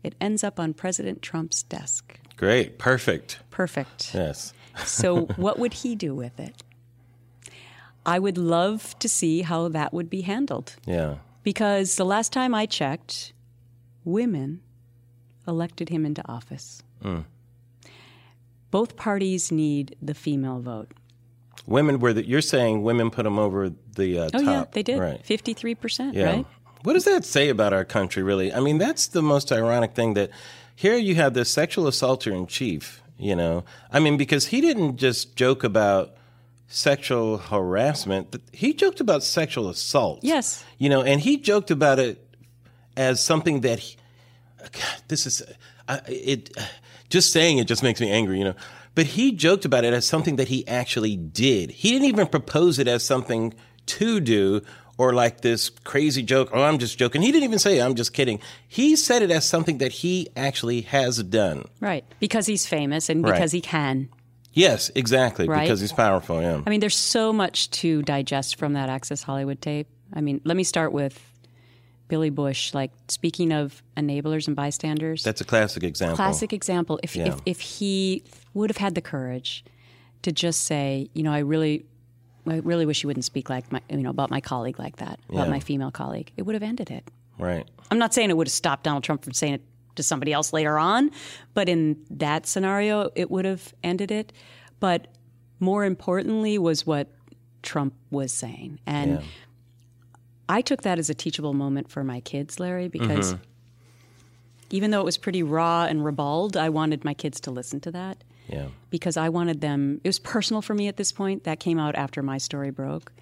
It ends up on President Trump's desk. Great, perfect, perfect. Yes. so <laughs> what would he do with it? I would love to see how that would be handled. Yeah. Because the last time I checked, women elected him into office. Mm both parties need the female vote. Women were that you're saying women put them over the uh, oh, top. yeah, they did. Right. 53%, yeah. right? What does that say about our country, really? I mean, that's the most ironic thing that here you have this sexual assaulter in chief, you know? I mean, because he didn't just joke about sexual harassment, he joked about sexual assault. Yes. You know, and he joked about it as something that he, God, this is, uh, it, just saying it just makes me angry, you know. But he joked about it as something that he actually did. He didn't even propose it as something to do or like this crazy joke. Oh, I'm just joking. He didn't even say, I'm just kidding. He said it as something that he actually has done. Right. Because he's famous and because right. he can. Yes, exactly. Right? Because he's powerful, yeah. I mean, there's so much to digest from that Access Hollywood tape. I mean, let me start with Billy Bush, like speaking of enablers and bystanders. That's a classic example. Classic example. If, yeah. if, if he would have had the courage to just say, you know, I really, I really wish you wouldn't speak like my, you know, about my colleague like that, about yeah. my female colleague, it would have ended it. Right. I'm not saying it would have stopped Donald Trump from saying it to somebody else later on, but in that scenario, it would have ended it. But more importantly, was what Trump was saying, and. Yeah I took that as a teachable moment for my kids, Larry, because mm-hmm. even though it was pretty raw and ribald, I wanted my kids to listen to that. Yeah. Because I wanted them, it was personal for me at this point. That came out after my story broke.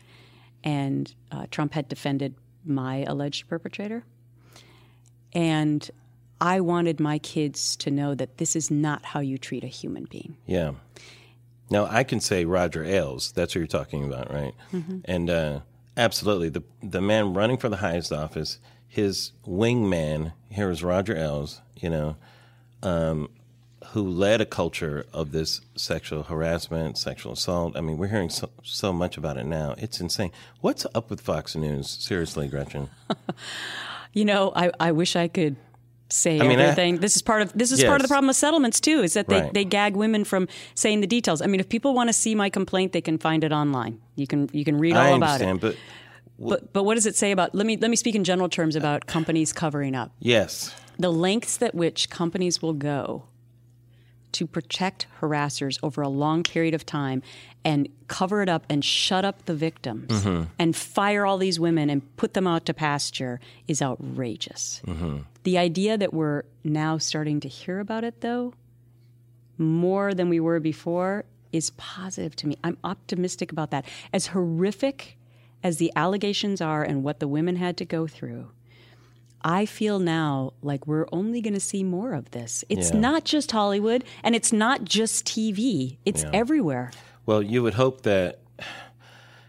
And uh, Trump had defended my alleged perpetrator. And I wanted my kids to know that this is not how you treat a human being. Yeah. Now, I can say Roger Ailes. That's what you're talking about, right? Mm-hmm. And, uh, Absolutely. The the man running for the highest office, his wingman here is Roger Ailes, you know, um, who led a culture of this sexual harassment, sexual assault. I mean, we're hearing so, so much about it now. It's insane. What's up with Fox News? Seriously, Gretchen. <laughs> you know, I, I wish I could say I mean, everything. I, this is part of this is yes. part of the problem with settlements too. Is that they, right. they gag women from saying the details. I mean, if people want to see my complaint, they can find it online. You can you can read all about it. But, but but what does it say about? Let me let me speak in general terms about companies covering up. Yes. The lengths at which companies will go to protect harassers over a long period of time and cover it up and shut up the victims mm-hmm. and fire all these women and put them out to pasture is outrageous. Mm-hmm. The idea that we're now starting to hear about it, though, more than we were before, is positive to me. I'm optimistic about that. As horrific as the allegations are and what the women had to go through, I feel now like we're only going to see more of this. It's Yeah. not just Hollywood and it's not just TV, it's Yeah. everywhere. Well, you would hope that,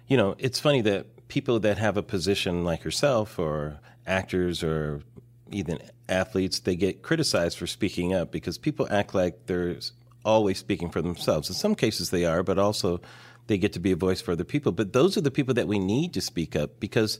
you know, it's funny that people that have a position like yourself or actors or even athletes, they get criticized for speaking up because people act like they're always speaking for themselves. In some cases they are, but also they get to be a voice for other people. But those are the people that we need to speak up because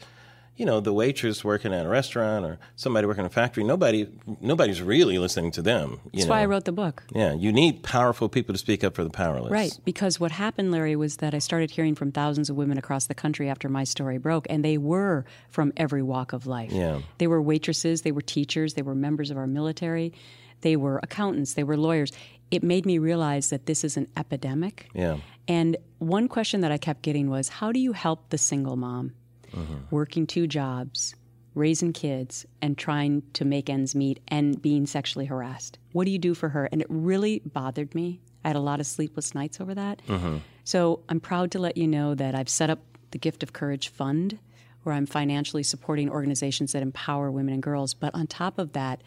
you know, the waitress working at a restaurant or somebody working in a factory, nobody nobody's really listening to them. You That's know? why I wrote the book. Yeah, you need powerful people to speak up for the powerless. Right, because what happened, Larry, was that I started hearing from thousands of women across the country after my story broke, and they were from every walk of life. Yeah. They were waitresses, they were teachers, they were members of our military, they were accountants, they were lawyers. It made me realize that this is an epidemic. Yeah. And one question that I kept getting was how do you help the single mom Mm-hmm. working two jobs, raising kids, and trying to make ends meet and being sexually harassed? What do you do for her? And it really bothered me. I had a lot of sleepless nights over that. Mm-hmm. So I'm proud to let you know that I've set up the Gift of Courage Fund where I'm financially supporting organizations that empower women and girls. But on top of that,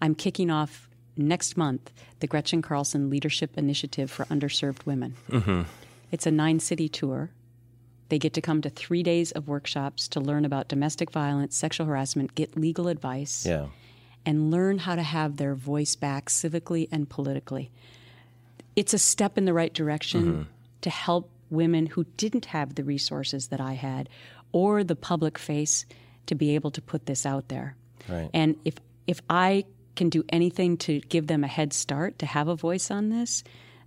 I'm kicking off next month the Gretchen Carlson Leadership Initiative for Underserved Women. Mm-hmm. It's a nine city tour. They get to come to three days of workshops to learn about domestic violence, sexual harassment, get legal advice, Yeah. and learn how to have their voice back civically and politically. It's a step in the right direction mm-hmm. to help women who didn't have the resources that I had or the public face to be able to put this out there. Right. And if if I can do anything to give them a head start to have a voice on this,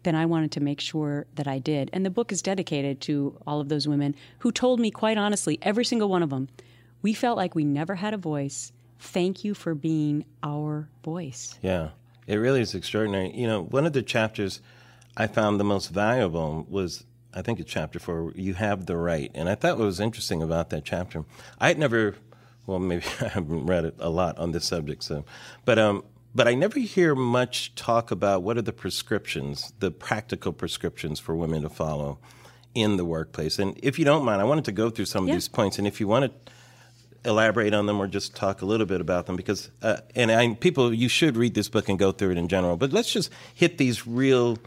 then I wanted to make sure that I did. And the book is dedicated to all of those women who told me quite honestly, every single one of them, we felt like we never had a voice. Thank you for being our voice. Yeah, it really is extraordinary. You know, one of the chapters I found the most valuable was, I think, it's chapter four. You have the right, and I thought what was interesting about that chapter. I had never, well, maybe <laughs> I haven't read it a lot on this subject, so, but um, but I never hear much talk about what are the prescriptions, the practical prescriptions for women to follow in the workplace. And if you don't mind, I wanted to go through some of Yeah. these points, and if you want to elaborate on them or just talk a little bit about them because uh, and I, people you should read this book and go through it in general but let's just hit these real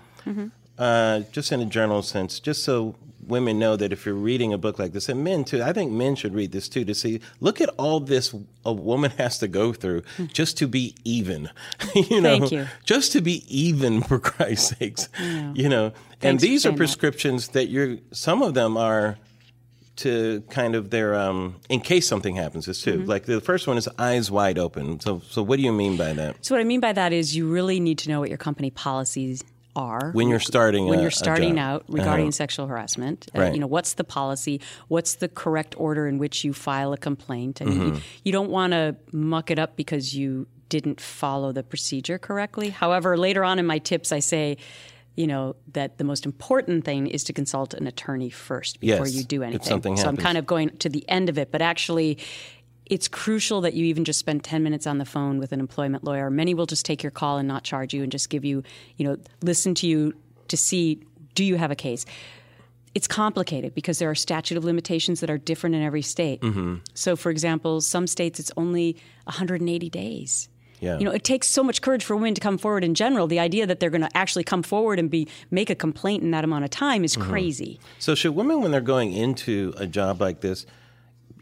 uh, just in a general sense just so women know that if you're reading a book like this and men too i think men should read this too to see look at all this a woman has to go through just to be even <laughs> you know Thank you. just to be even <laughs> for christ's sakes you know and Thanks for these are saying that. prescriptions that you're some of them are to kind of their um, in case something happens is too. Mm-hmm. Like the first one is eyes wide open. So so what do you mean by that? So what I mean by that is you really need to know what your company policies are When you're starting when a- you're starting out regarding Uh-huh. sexual harassment. Uh, Right. you know, what's the policy? What's the correct order in which you file a complaint? I mean, Mm-hmm. you, you don't want to muck it up because you didn't follow the procedure correctly. However, later on in my tips, I say. You know that the most important thing is to consult an attorney first before Yes, you do anything. so I'm kind of going to the end of it, but actually, it's crucial that you even just spend 10 minutes on the phone with an employment lawyer. Many will just take your call and not charge you and just give you, you know, listen to you to see do you have a case. It's complicated because there are statute of limitations that are different in every state. Mm-hmm. So, for example, some states it's only 180 days. Yeah. You know, it takes so much courage for women to come forward in general. The idea that they're going to actually come forward and be make a complaint in that amount of time is mm-hmm. crazy. So should women when they're going into a job like this,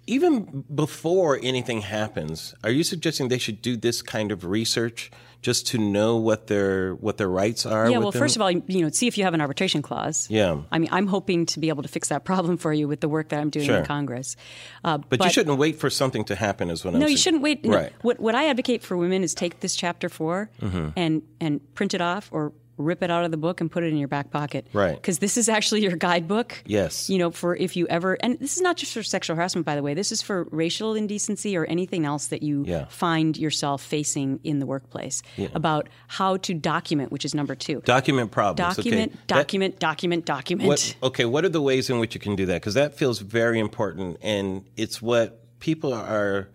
even before anything happens, are you suggesting they should do this kind of research just to know what their what their rights are? Yeah, well, them? first of all, you know, see if you have an arbitration clause. Yeah. I mean, I'm hoping to be able to fix that problem for you with the work that I'm doing Sure. in Congress. Uh, but, you shouldn't wait for something to happen. Is what I'm No, you shouldn't wait. no. Right. What what I advocate for women is take this chapter 4 Mm-hmm. and and print it off or rip it out of the book and put it in your back pocket. Right. Because this is actually your guidebook. Yes. You know, for if you ever, and this is not just for sexual harassment, by the way. This is for racial indecency or anything else that you Yeah. find yourself facing in the workplace. yeah. About how to document, which is number two. Document problems. Document, okay. That- document, document, document. What, okay, what are the ways in which you can do that? Because that feels very important, and it's what people are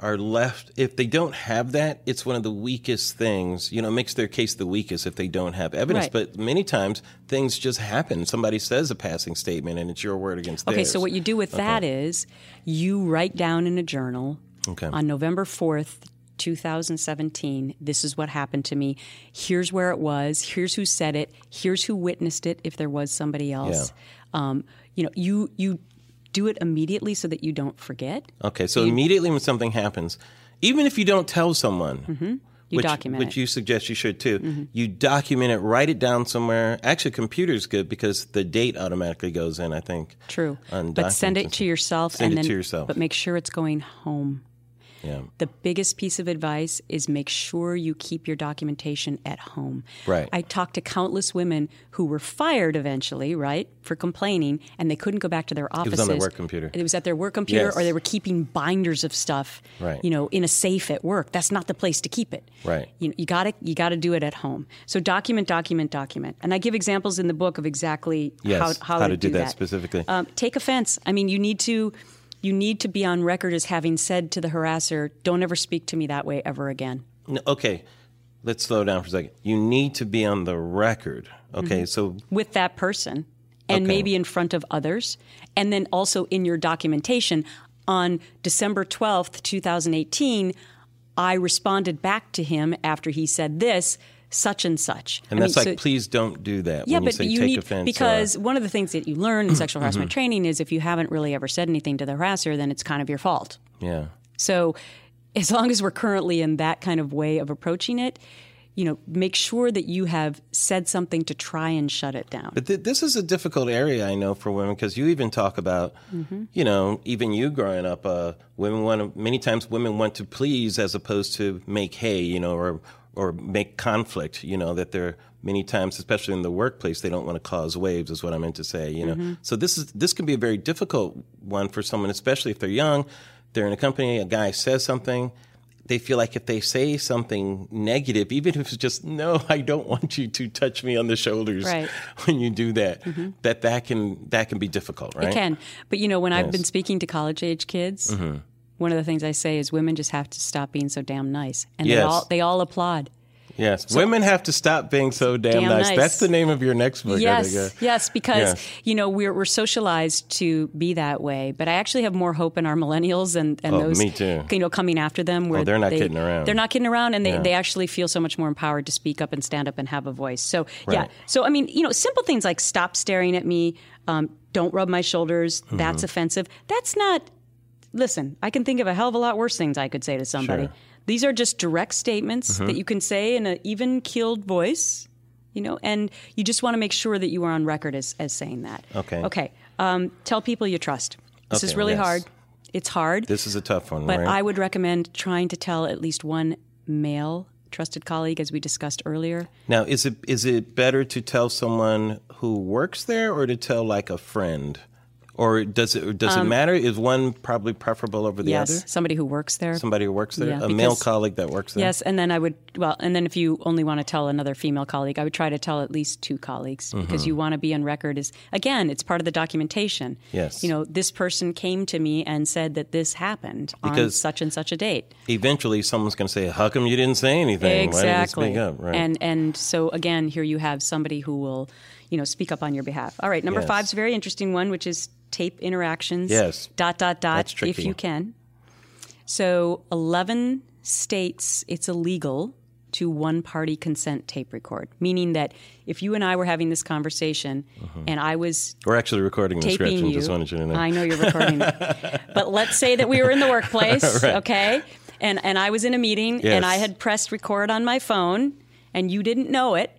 are left if they don't have that. It's one of the weakest things. You know, it makes their case the weakest if they don't have evidence. Right. But many times things just happen. Somebody says a passing statement, and it's your word against Okay, theirs. so what you do with that is you write down in a journal Okay. On November 4th, 2017, this is what happened to me. Here's where it was. Here's who said it. Here's who witnessed it if there was somebody else. Yeah. Um, you know, you you do it immediately so that you don't forget. Okay, so you, immediately when something happens, even if you don't tell someone, mm-hmm. You which, document which it. you suggest you should too. Mm-hmm. You document it, write it down somewhere. Actually, computer's good because the date automatically goes in. I think. True. but send it to yourself. Send and it then, to yourself. But make sure it's going home. Yeah. The biggest piece of advice is make sure you keep your documentation at home. Right. I talked to countless women who were fired eventually, right, for complaining, and they couldn't go back to their offices. It was on their work computer. It was at their work computer, yes. or they were keeping binders of stuff, right. you know, in a safe at work. That's not the place to keep it. Right. You, you got to you got to do it at home. So document, document, document. And I give examples in the book of exactly yes, how, how, how to, do, do that, that. specifically. Um, take offense. I mean, you need to you need to be on record as having said to the harasser, don't ever speak to me that way ever again. Okay, let's slow down for a second. You need to be on the record. Okay, mm-hmm. so. With that person, and okay. maybe in front of others, and then also in your documentation. On December 12th, 2018, I responded back to him after he said this such and such. And I that's mean, like, so, please don't do that. Yeah, you but you need because or, one of the things that you learn in <clears throat> sexual harassment mm-hmm. training is if you haven't really ever said anything to the harasser, then it's kind of your fault. Yeah. So, as long as we're currently in that kind of way of approaching it, you know, make sure that you have said something to try and shut it down. But th- this is a difficult area, I know, for women because you even talk about, mm-hmm. you know, even you growing up, uh, women want to, many times women want to please as opposed to make hay, you know, or or make conflict. You know that they're many times, especially in the workplace, they don't want to cause waves. Is what I meant to say. You know, mm-hmm. so this is this can be a very difficult one for someone, especially if they're young. They're in a company, a guy says something. They feel like if they say something negative, even if it's just "No, <laughs> I don't want you to touch me on the shoulders," right. <laughs> when you do that, mm-hmm. that that can that can be difficult, right? It can, but you know, when yes. I've been speaking to college age kids, mm-hmm one of the things I say is women just have to stop being so damn nice, and yes. they all they all applaud. Yes, so, women have to stop being so damn, damn nice. nice. That's the name of your next book. Yes, yes, because yes. you know we're we're socialized to be that way. But I actually have more hope in our millennials and, and oh, those me too. you know coming after them. Where oh, they're not they, kidding around. They're not kidding around, and they, yeah. they actually feel so much more empowered to speak up and stand up and have a voice. So right. yeah, so I mean you know simple things like stop staring at me, um, don't rub my shoulders. Mm-hmm. That's offensive. That's not listen, I can think of a hell of a lot worse things I could say to somebody. Sure. These are just direct statements mm-hmm. that you can say in an even keeled voice, you know, and you just want to make sure that you are on record as, as saying that. Okay. Okay. Um, tell people you trust. This okay, is really yes. hard. It's hard. This is a tough one, but right? I would recommend trying to tell at least one male trusted colleague, as we discussed earlier. Now, is it is it better to tell someone who works there or to tell like a friend? Or does it does um, it matter? Is one probably preferable over the yes, other? somebody who works there. Somebody who works there, yeah, a because, male colleague that works there. Yes, and then I would well, and then if you only want to tell another female colleague, I would try to tell at least two colleagues mm-hmm. because you want to be on record. Is again, it's part of the documentation. Yes, you know, this person came to me and said that this happened because on such and such a date. Eventually, someone's going to say, "How come you didn't say anything? Exactly. Right. And and so again, here you have somebody who will, you know, speak up on your behalf. All right, number yes. five is a very interesting one, which is tape interactions. Yes. Dot, dot, dot, if you can. So 11 states it's illegal to one party consent tape record, meaning that if you and I were having this conversation mm-hmm. and I was. We're actually recording the script. You, just wanted you to know. I know you're recording it. <laughs> But let's say that we were in the workplace, <laughs> right. okay? And, and I was in a meeting yes. and I had pressed record on my phone and you didn't know it.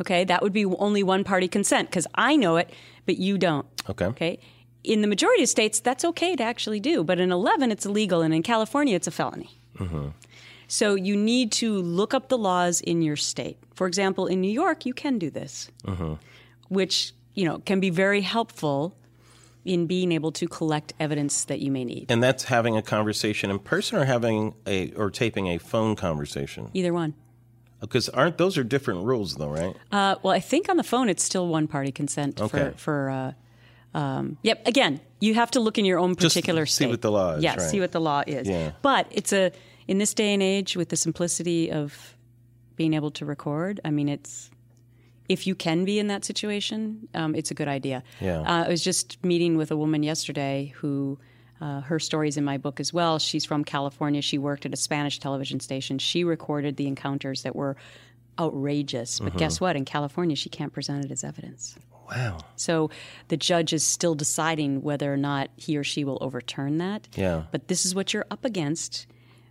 Okay, that would be only one party consent because I know it, but you don't. Okay. Okay. In the majority of states, that's okay to actually do, but in 11, it's illegal, and in California, it's a felony. Mm-hmm. So you need to look up the laws in your state. For example, in New York, you can do this, mm-hmm. which you know can be very helpful in being able to collect evidence that you may need. And that's having a conversation in person, or having a or taping a phone conversation. Either one. Because aren't those are different rules, though, right? Uh, well, I think on the phone it's still one party consent okay. for for. Uh, um, yep. Again, you have to look in your own particular Just state. See what the law is. Yeah, right. see what the law is. Yeah. But it's a in this day and age with the simplicity of being able to record. I mean, it's if you can be in that situation, um, it's a good idea. Yeah. Uh, I was just meeting with a woman yesterday who uh, her stories in my book as well. She's from California. She worked at a Spanish television station. She recorded the encounters that were outrageous. But mm-hmm. guess what? In California, she can't present it as evidence. Wow. So the judge is still deciding whether or not he or she will overturn that. Yeah. But this is what you're up against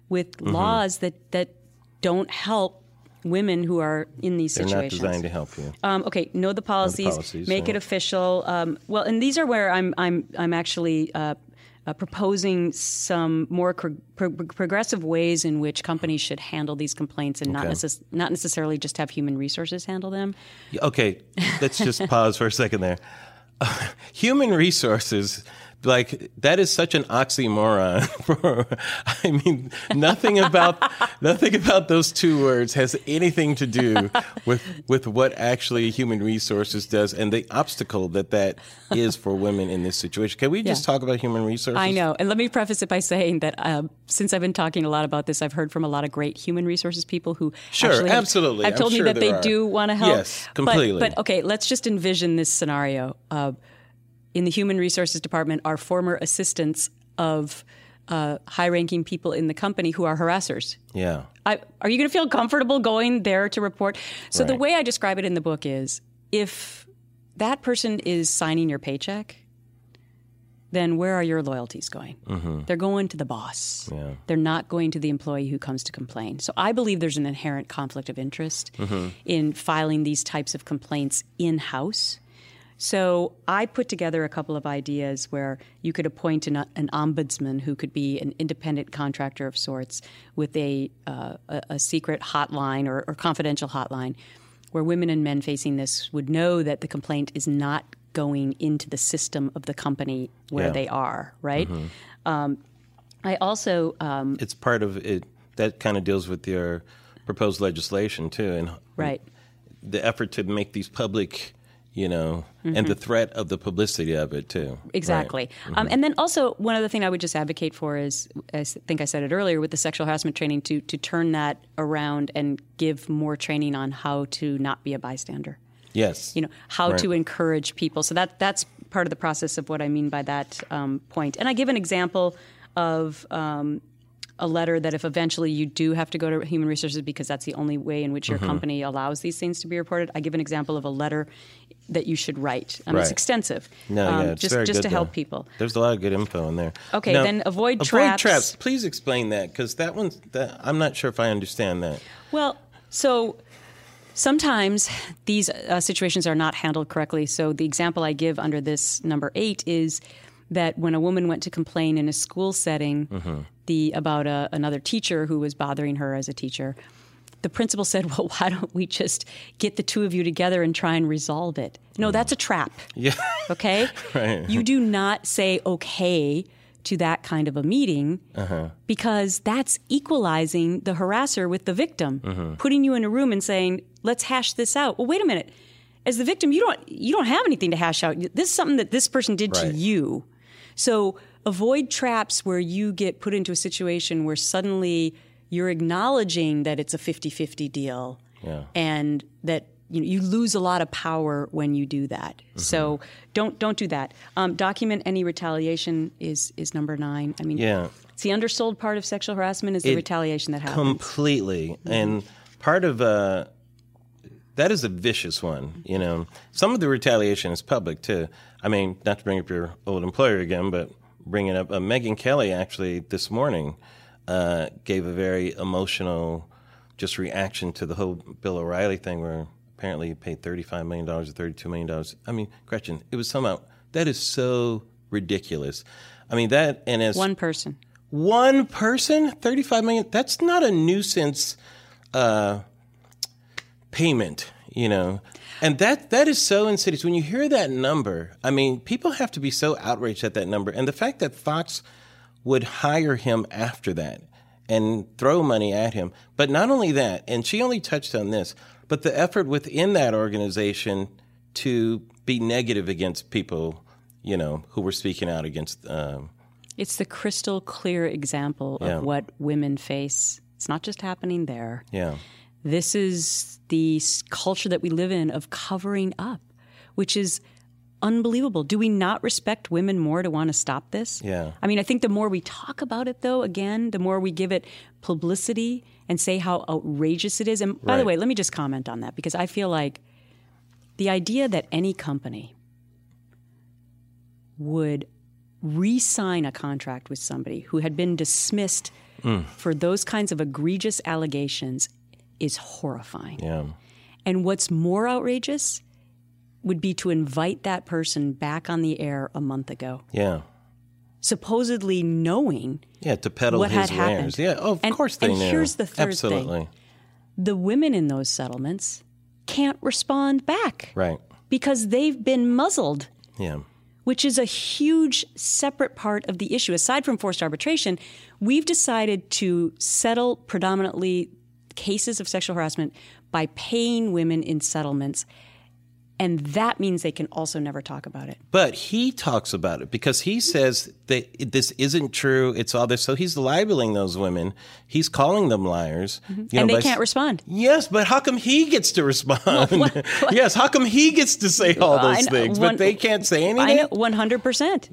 with mm-hmm. laws that, that don't help women who are in these They're situations. They're not designed to help you. Um, okay, know the policies, know the policies make it official. Um, well, and these are where I'm I'm I'm actually uh, uh, proposing some more pro- pro- progressive ways in which companies should handle these complaints and okay. not, necess- not necessarily just have human resources handle them. Okay, let's just pause for a second there. Uh, <laughs> human resources like that is such an oxymoron. <laughs> I mean, nothing about <laughs> nothing about those two words has anything to do with with what actually human resources does and the obstacle that that is for women in this situation. Can we just yeah. talk about human resources? I know, and let me preface it by saying that um, since I've been talking a lot about this, I've heard from a lot of great human resources people who sure, have, absolutely, have told I'm me sure that they are. do want to help. Yes, completely. But, but okay, let's just envision this scenario. Uh, in the human resources department are former assistants of uh, high ranking people in the company who are harassers. Yeah. I, are you going to feel comfortable going there to report? So, right. the way I describe it in the book is if that person is signing your paycheck, then where are your loyalties going? Mm-hmm. They're going to the boss. Yeah. They're not going to the employee who comes to complain. So I believe there's an inherent conflict of interest mm-hmm. in filing these types of complaints in house so I put together a couple of ideas where you could appoint an, an ombudsman who could be an independent contractor of sorts with a, uh, a, a, secret hotline or, or confidential hotline where women and men facing this would know that the complaint is not going into the system of the company where yeah. they are, right? Mm-hmm. Um, I also. Um, it's part of it. That kind of deals with your proposed legislation, too. And right. The effort to make these public you know, mm-hmm. and the mm-hmm. threat of the publicity of it too. Exactly. Right. Um, mm-hmm. Um, and then also one other thing I would just advocate for is, I think I said it earlier, with the sexual harassment training, to to turn that around and give more training on how to not be a bystander. Yes. You know how right. to encourage people. So that that's part of the process of what I mean by that um, point. And I give an example of. Um, a letter that if eventually you do have to go to human resources because that's the only way in which your mm-hmm. company allows these things to be reported, I give an example of a letter that you should write. Um, right. It's extensive. No, um, yeah, it's just very just good, to help though. people. There's a lot of good info in there. Okay, now, then avoid, avoid traps. traps. Please explain that because that one's that, I'm not sure if I understand that. Well, so sometimes these uh, situations are not handled correctly. So the example I give under this number eight is that when a woman went to complain in a school setting mm-hmm. the about a, another teacher who was bothering her as a teacher the principal said, Well, <laughs> why don't we just get the two of you together and try and resolve it? No, that's a trap. Yeah. <laughs> Okay? <laughs> right. You do not say okay to that kind of a meeting uh-huh. because that's equalizing the harasser with the victim, uh-huh. putting you in a room and saying, Let's hash this out. Well, wait a minute. As the victim, you don't you don't have anything to hash out. This is something that this person did right. to you. So avoid traps where you get put into a situation where suddenly you're acknowledging that it's a 50-50 deal yeah. and that you know you lose a lot of power when you do that. Mm-hmm. So don't don't do that. Um, document any retaliation is is number nine. I mean, yeah, it's the undersold part of sexual harassment is the it retaliation that happens completely, mm-hmm. and part of uh, that is a vicious one. You know, some of the retaliation is public too. I mean, not to bring up your old employer again, but bringing up uh, Megyn Kelly actually this morning uh, gave a very emotional just reaction to the whole Bill O'Reilly thing, where apparently he paid $35 million or $32 million. I mean, Gretchen, it was somehow, that is so ridiculous. I mean, that, and as one person, one person, 35 million, that's not a nuisance uh, payment, you know. And that that is so insidious. When you hear that number, I mean, people have to be so outraged at that number. And the fact that Fox would hire him after that and throw money at him. But not only that, and she only touched on this, but the effort within that organization to be negative against people, you know, who were speaking out against. Um, it's the crystal clear example of what women face. It's not just happening there. Yeah. This is the culture that we live in of covering up, which is unbelievable. Do we not respect women more to want to stop this? Yeah. I mean, I think the more we talk about it, though, again, the more we give it publicity and say how outrageous it is. And by Right. the way, let me just comment on that because I feel like the idea that any company would re sign a contract with somebody who had been dismissed mm. for those kinds of egregious allegations is horrifying. Yeah. And what's more outrageous would be to invite that person back on the air a month ago, Yeah. supposedly knowing Yeah, to peddle What his had happened. wares. Yeah, oh, of And- course they and knew. here's the third thing. Absolutely. the women in those settlements can't respond back Right. because they've been muzzled. Yeah. which is a huge separate part of the issue. Aside from forced arbitration, we've decided to settle predominantly cases of sexual harassment by paying women in settlements. And that means they can also never talk about it. But he talks about it because he says that this isn't true. It's all this. So he's libeling those women. He's calling them liars. You know, Mm-hmm. and they can't respond. Yes, but how come he gets to respond? <laughs> <laughs> yes, how come he gets to say all I those know, things, one- but they can't say I anything? know, 100%.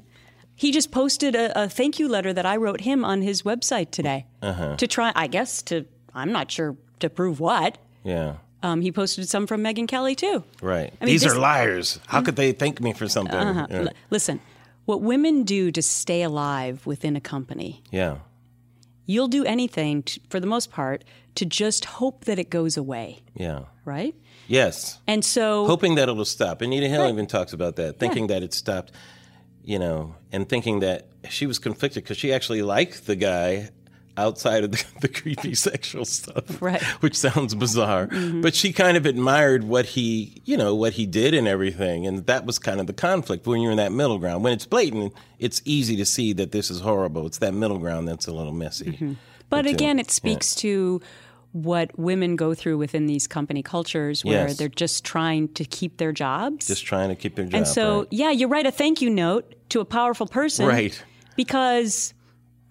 He just posted a, a thank you letter that I wrote him on his website today Uh-huh. to try, I guess, to, I'm not sure to prove what. Yeah, Um, he posted some from Megyn Kelly, too. right. I mean, These this- Uh-huh. are liars. How could they thank me for something? Yeah. L- listen, what women do to stay alive within a company, yeah, you'll do anything, t for the most part, to just hope that it goes away, yeah. right? Yes. And so, hoping that it'll stop. Anita Hill even talks about that, thinking that it stopped, you know, and thinking that she was conflicted because she actually liked the guy outside of the, <laughs> the creepy sexual stuff, Right. Which sounds bizarre, but she kind of admired what he, you know, what he did and everything, and that was kind of the conflict when you're in that middle ground. When it's blatant, it's easy to see that this is horrible. It's that middle ground that's a little messy. but uh, again, it speaks to what women go through within these company cultures where Yes. they're just trying to keep their jobs. Just trying to keep their job. and so, right. yeah, you write a thank you note to a powerful person. Right. Because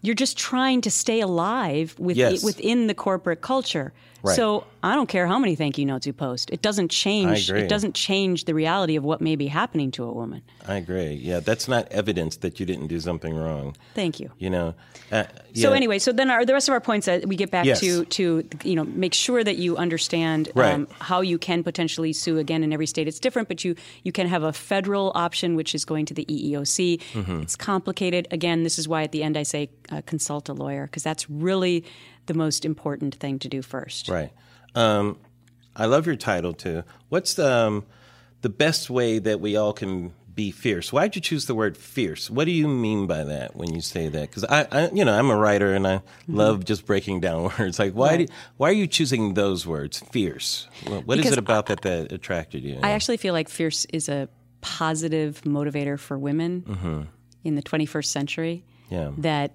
you're just trying to stay alive with, Yes. within the corporate culture. Right. So I don't care how many thank you notes you post. It doesn't change. It doesn't change the reality of what may be happening to a woman. I agree. Yeah, that's not evidence that you didn't do something wrong. Thank you. You know. Uh, So anyway, so then our, the rest of our points that we get back Yes. to to you know make sure that you understand um, how you can potentially sue. Again, in every state it's different, but you you can have a federal option, which is going to the EEOC. Mm-hmm. It's complicated. Again, this is why at the end I say uh, consult a lawyer because that's really the most important thing to do first. Right. Um, I love your title too. What's the um, the best way that we all can be fierce? Why'd you choose the word fierce? What do you mean by that when you say that? Because I, I, you know, I'm a writer and I Mm-hmm. love just breaking down <laughs> words. Like, why do, why are you choosing those words, fierce? What, what is Because it about that that attracted you? I actually feel like fierce is a positive motivator for women in the 21st century. Mm-hmm. yeah. That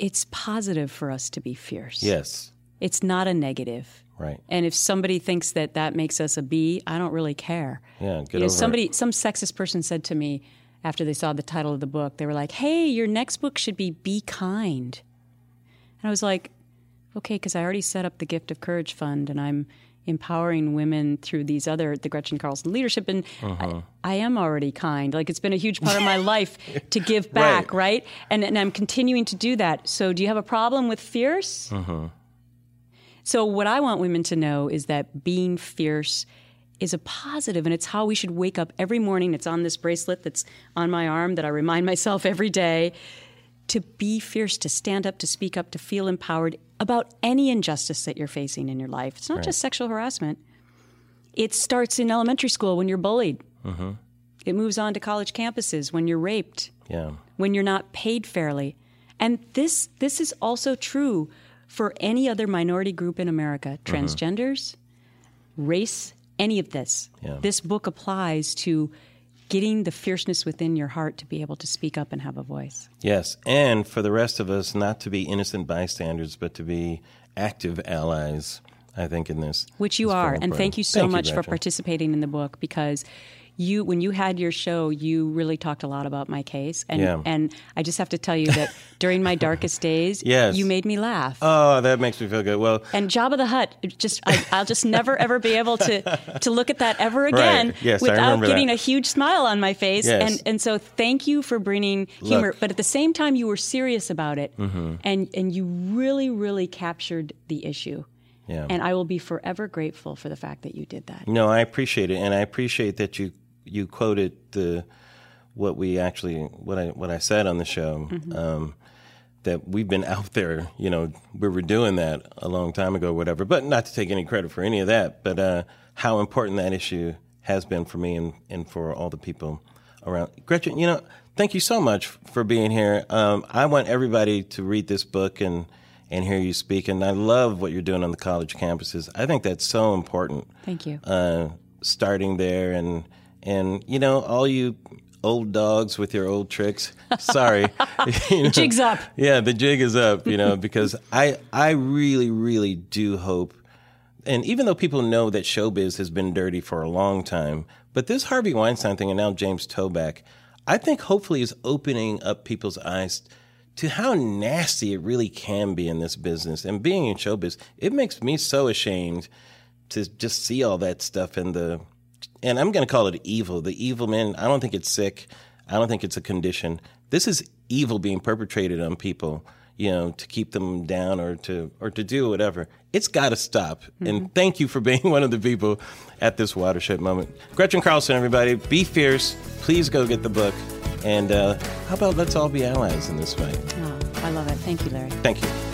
it's positive for us to be fierce. Yes. It's not a negative. Right. And if somebody thinks that that makes us a B, I don't really care. Yeah. Get You know, somebody, it. some sexist person said to me after they saw the title of the book, they were like, "Hey, your next book should be Be Kind." And I was like, "Okay, because I already set up the Gift of Courage Fund, and I'm empowering women through these other the Gretchen Carlson leadership, and Uh-huh. I, I am already kind. Like it's been a huge part of my <laughs> life to give back, right? And and I'm continuing to do that. So, do you have a problem with fierce? So, what I want women to know is that being fierce is a positive and it's how we should wake up every morning. It's on this bracelet that's on my arm that I remind <laughs> myself every day to be fierce, to stand up, to speak up, to feel empowered about any injustice that you're facing in your life. It's not just sexual harassment, it starts in elementary school when you're bullied, mm-hmm. it moves on to college campuses when you're raped Yeah. when you're not paid fairly. And this this is also true for any other minority group in America, mm-hmm. transgenders, race, any of this. Yeah. This book applies to getting the fierceness within your heart to be able to speak up and have a voice. Yes, and for the rest of us, not to be innocent bystanders, but to be active allies. I think in this, Which you is are. And important. thank you so Thank much for participating in the book because you when you had your show, you really talked a lot about my case, and Yeah. and I just have to tell you that <laughs> during my darkest days, Yes. you made me laugh. Oh, that makes me feel good. Well, and Jabba the Hutt, it just I, I'll just never ever be able to to look at that ever again Yes, I without getting that. a huge smile on my face. Yes. And and so thank you for bringing humor, Look. but at the same time you were serious about it, Mm-hmm. and and you really really captured the issue. yeah. And I will be forever grateful for the fact that you did that. No, I appreciate it, and I appreciate that you you quoted the what we actually what I what I said on the show. Um, that we've been out there, you know, we were doing that a long time ago, whatever. But not to take any credit for any of that, but uh, how important that issue has been for me and, and for all the people around. Gretchen, you know, thank you so much for being here. Um, I want everybody to read this book and and hear you speak. And I love what you're doing on the college campuses. I think that's so important Thank you. uh, starting there and and you know all you old dogs with your old tricks sorry <laughs> <laughs> You know, Jig's up. yeah the jig is up you know <laughs> because i i really really do hope and even though people know that showbiz has been dirty for a long time but this harvey weinstein thing and now james toback i think hopefully is opening up people's eyes to how nasty it really can be in this business and being in showbiz it makes me so ashamed to just see all that stuff in the and I'm going to call it evil. The evil man, I don't think it's sick. I don't think it's a condition. This is evil being perpetrated on people, you know, to keep them down or to or to do whatever. It's got to stop. And thank you for <laughs> being one of the people at this watershed moment. Gretchen Carlson, everybody, be fierce. Please go get the book. And uh, how about let's all be allies in this fight? Oh, I love it. Thank you, Larry. Thank you.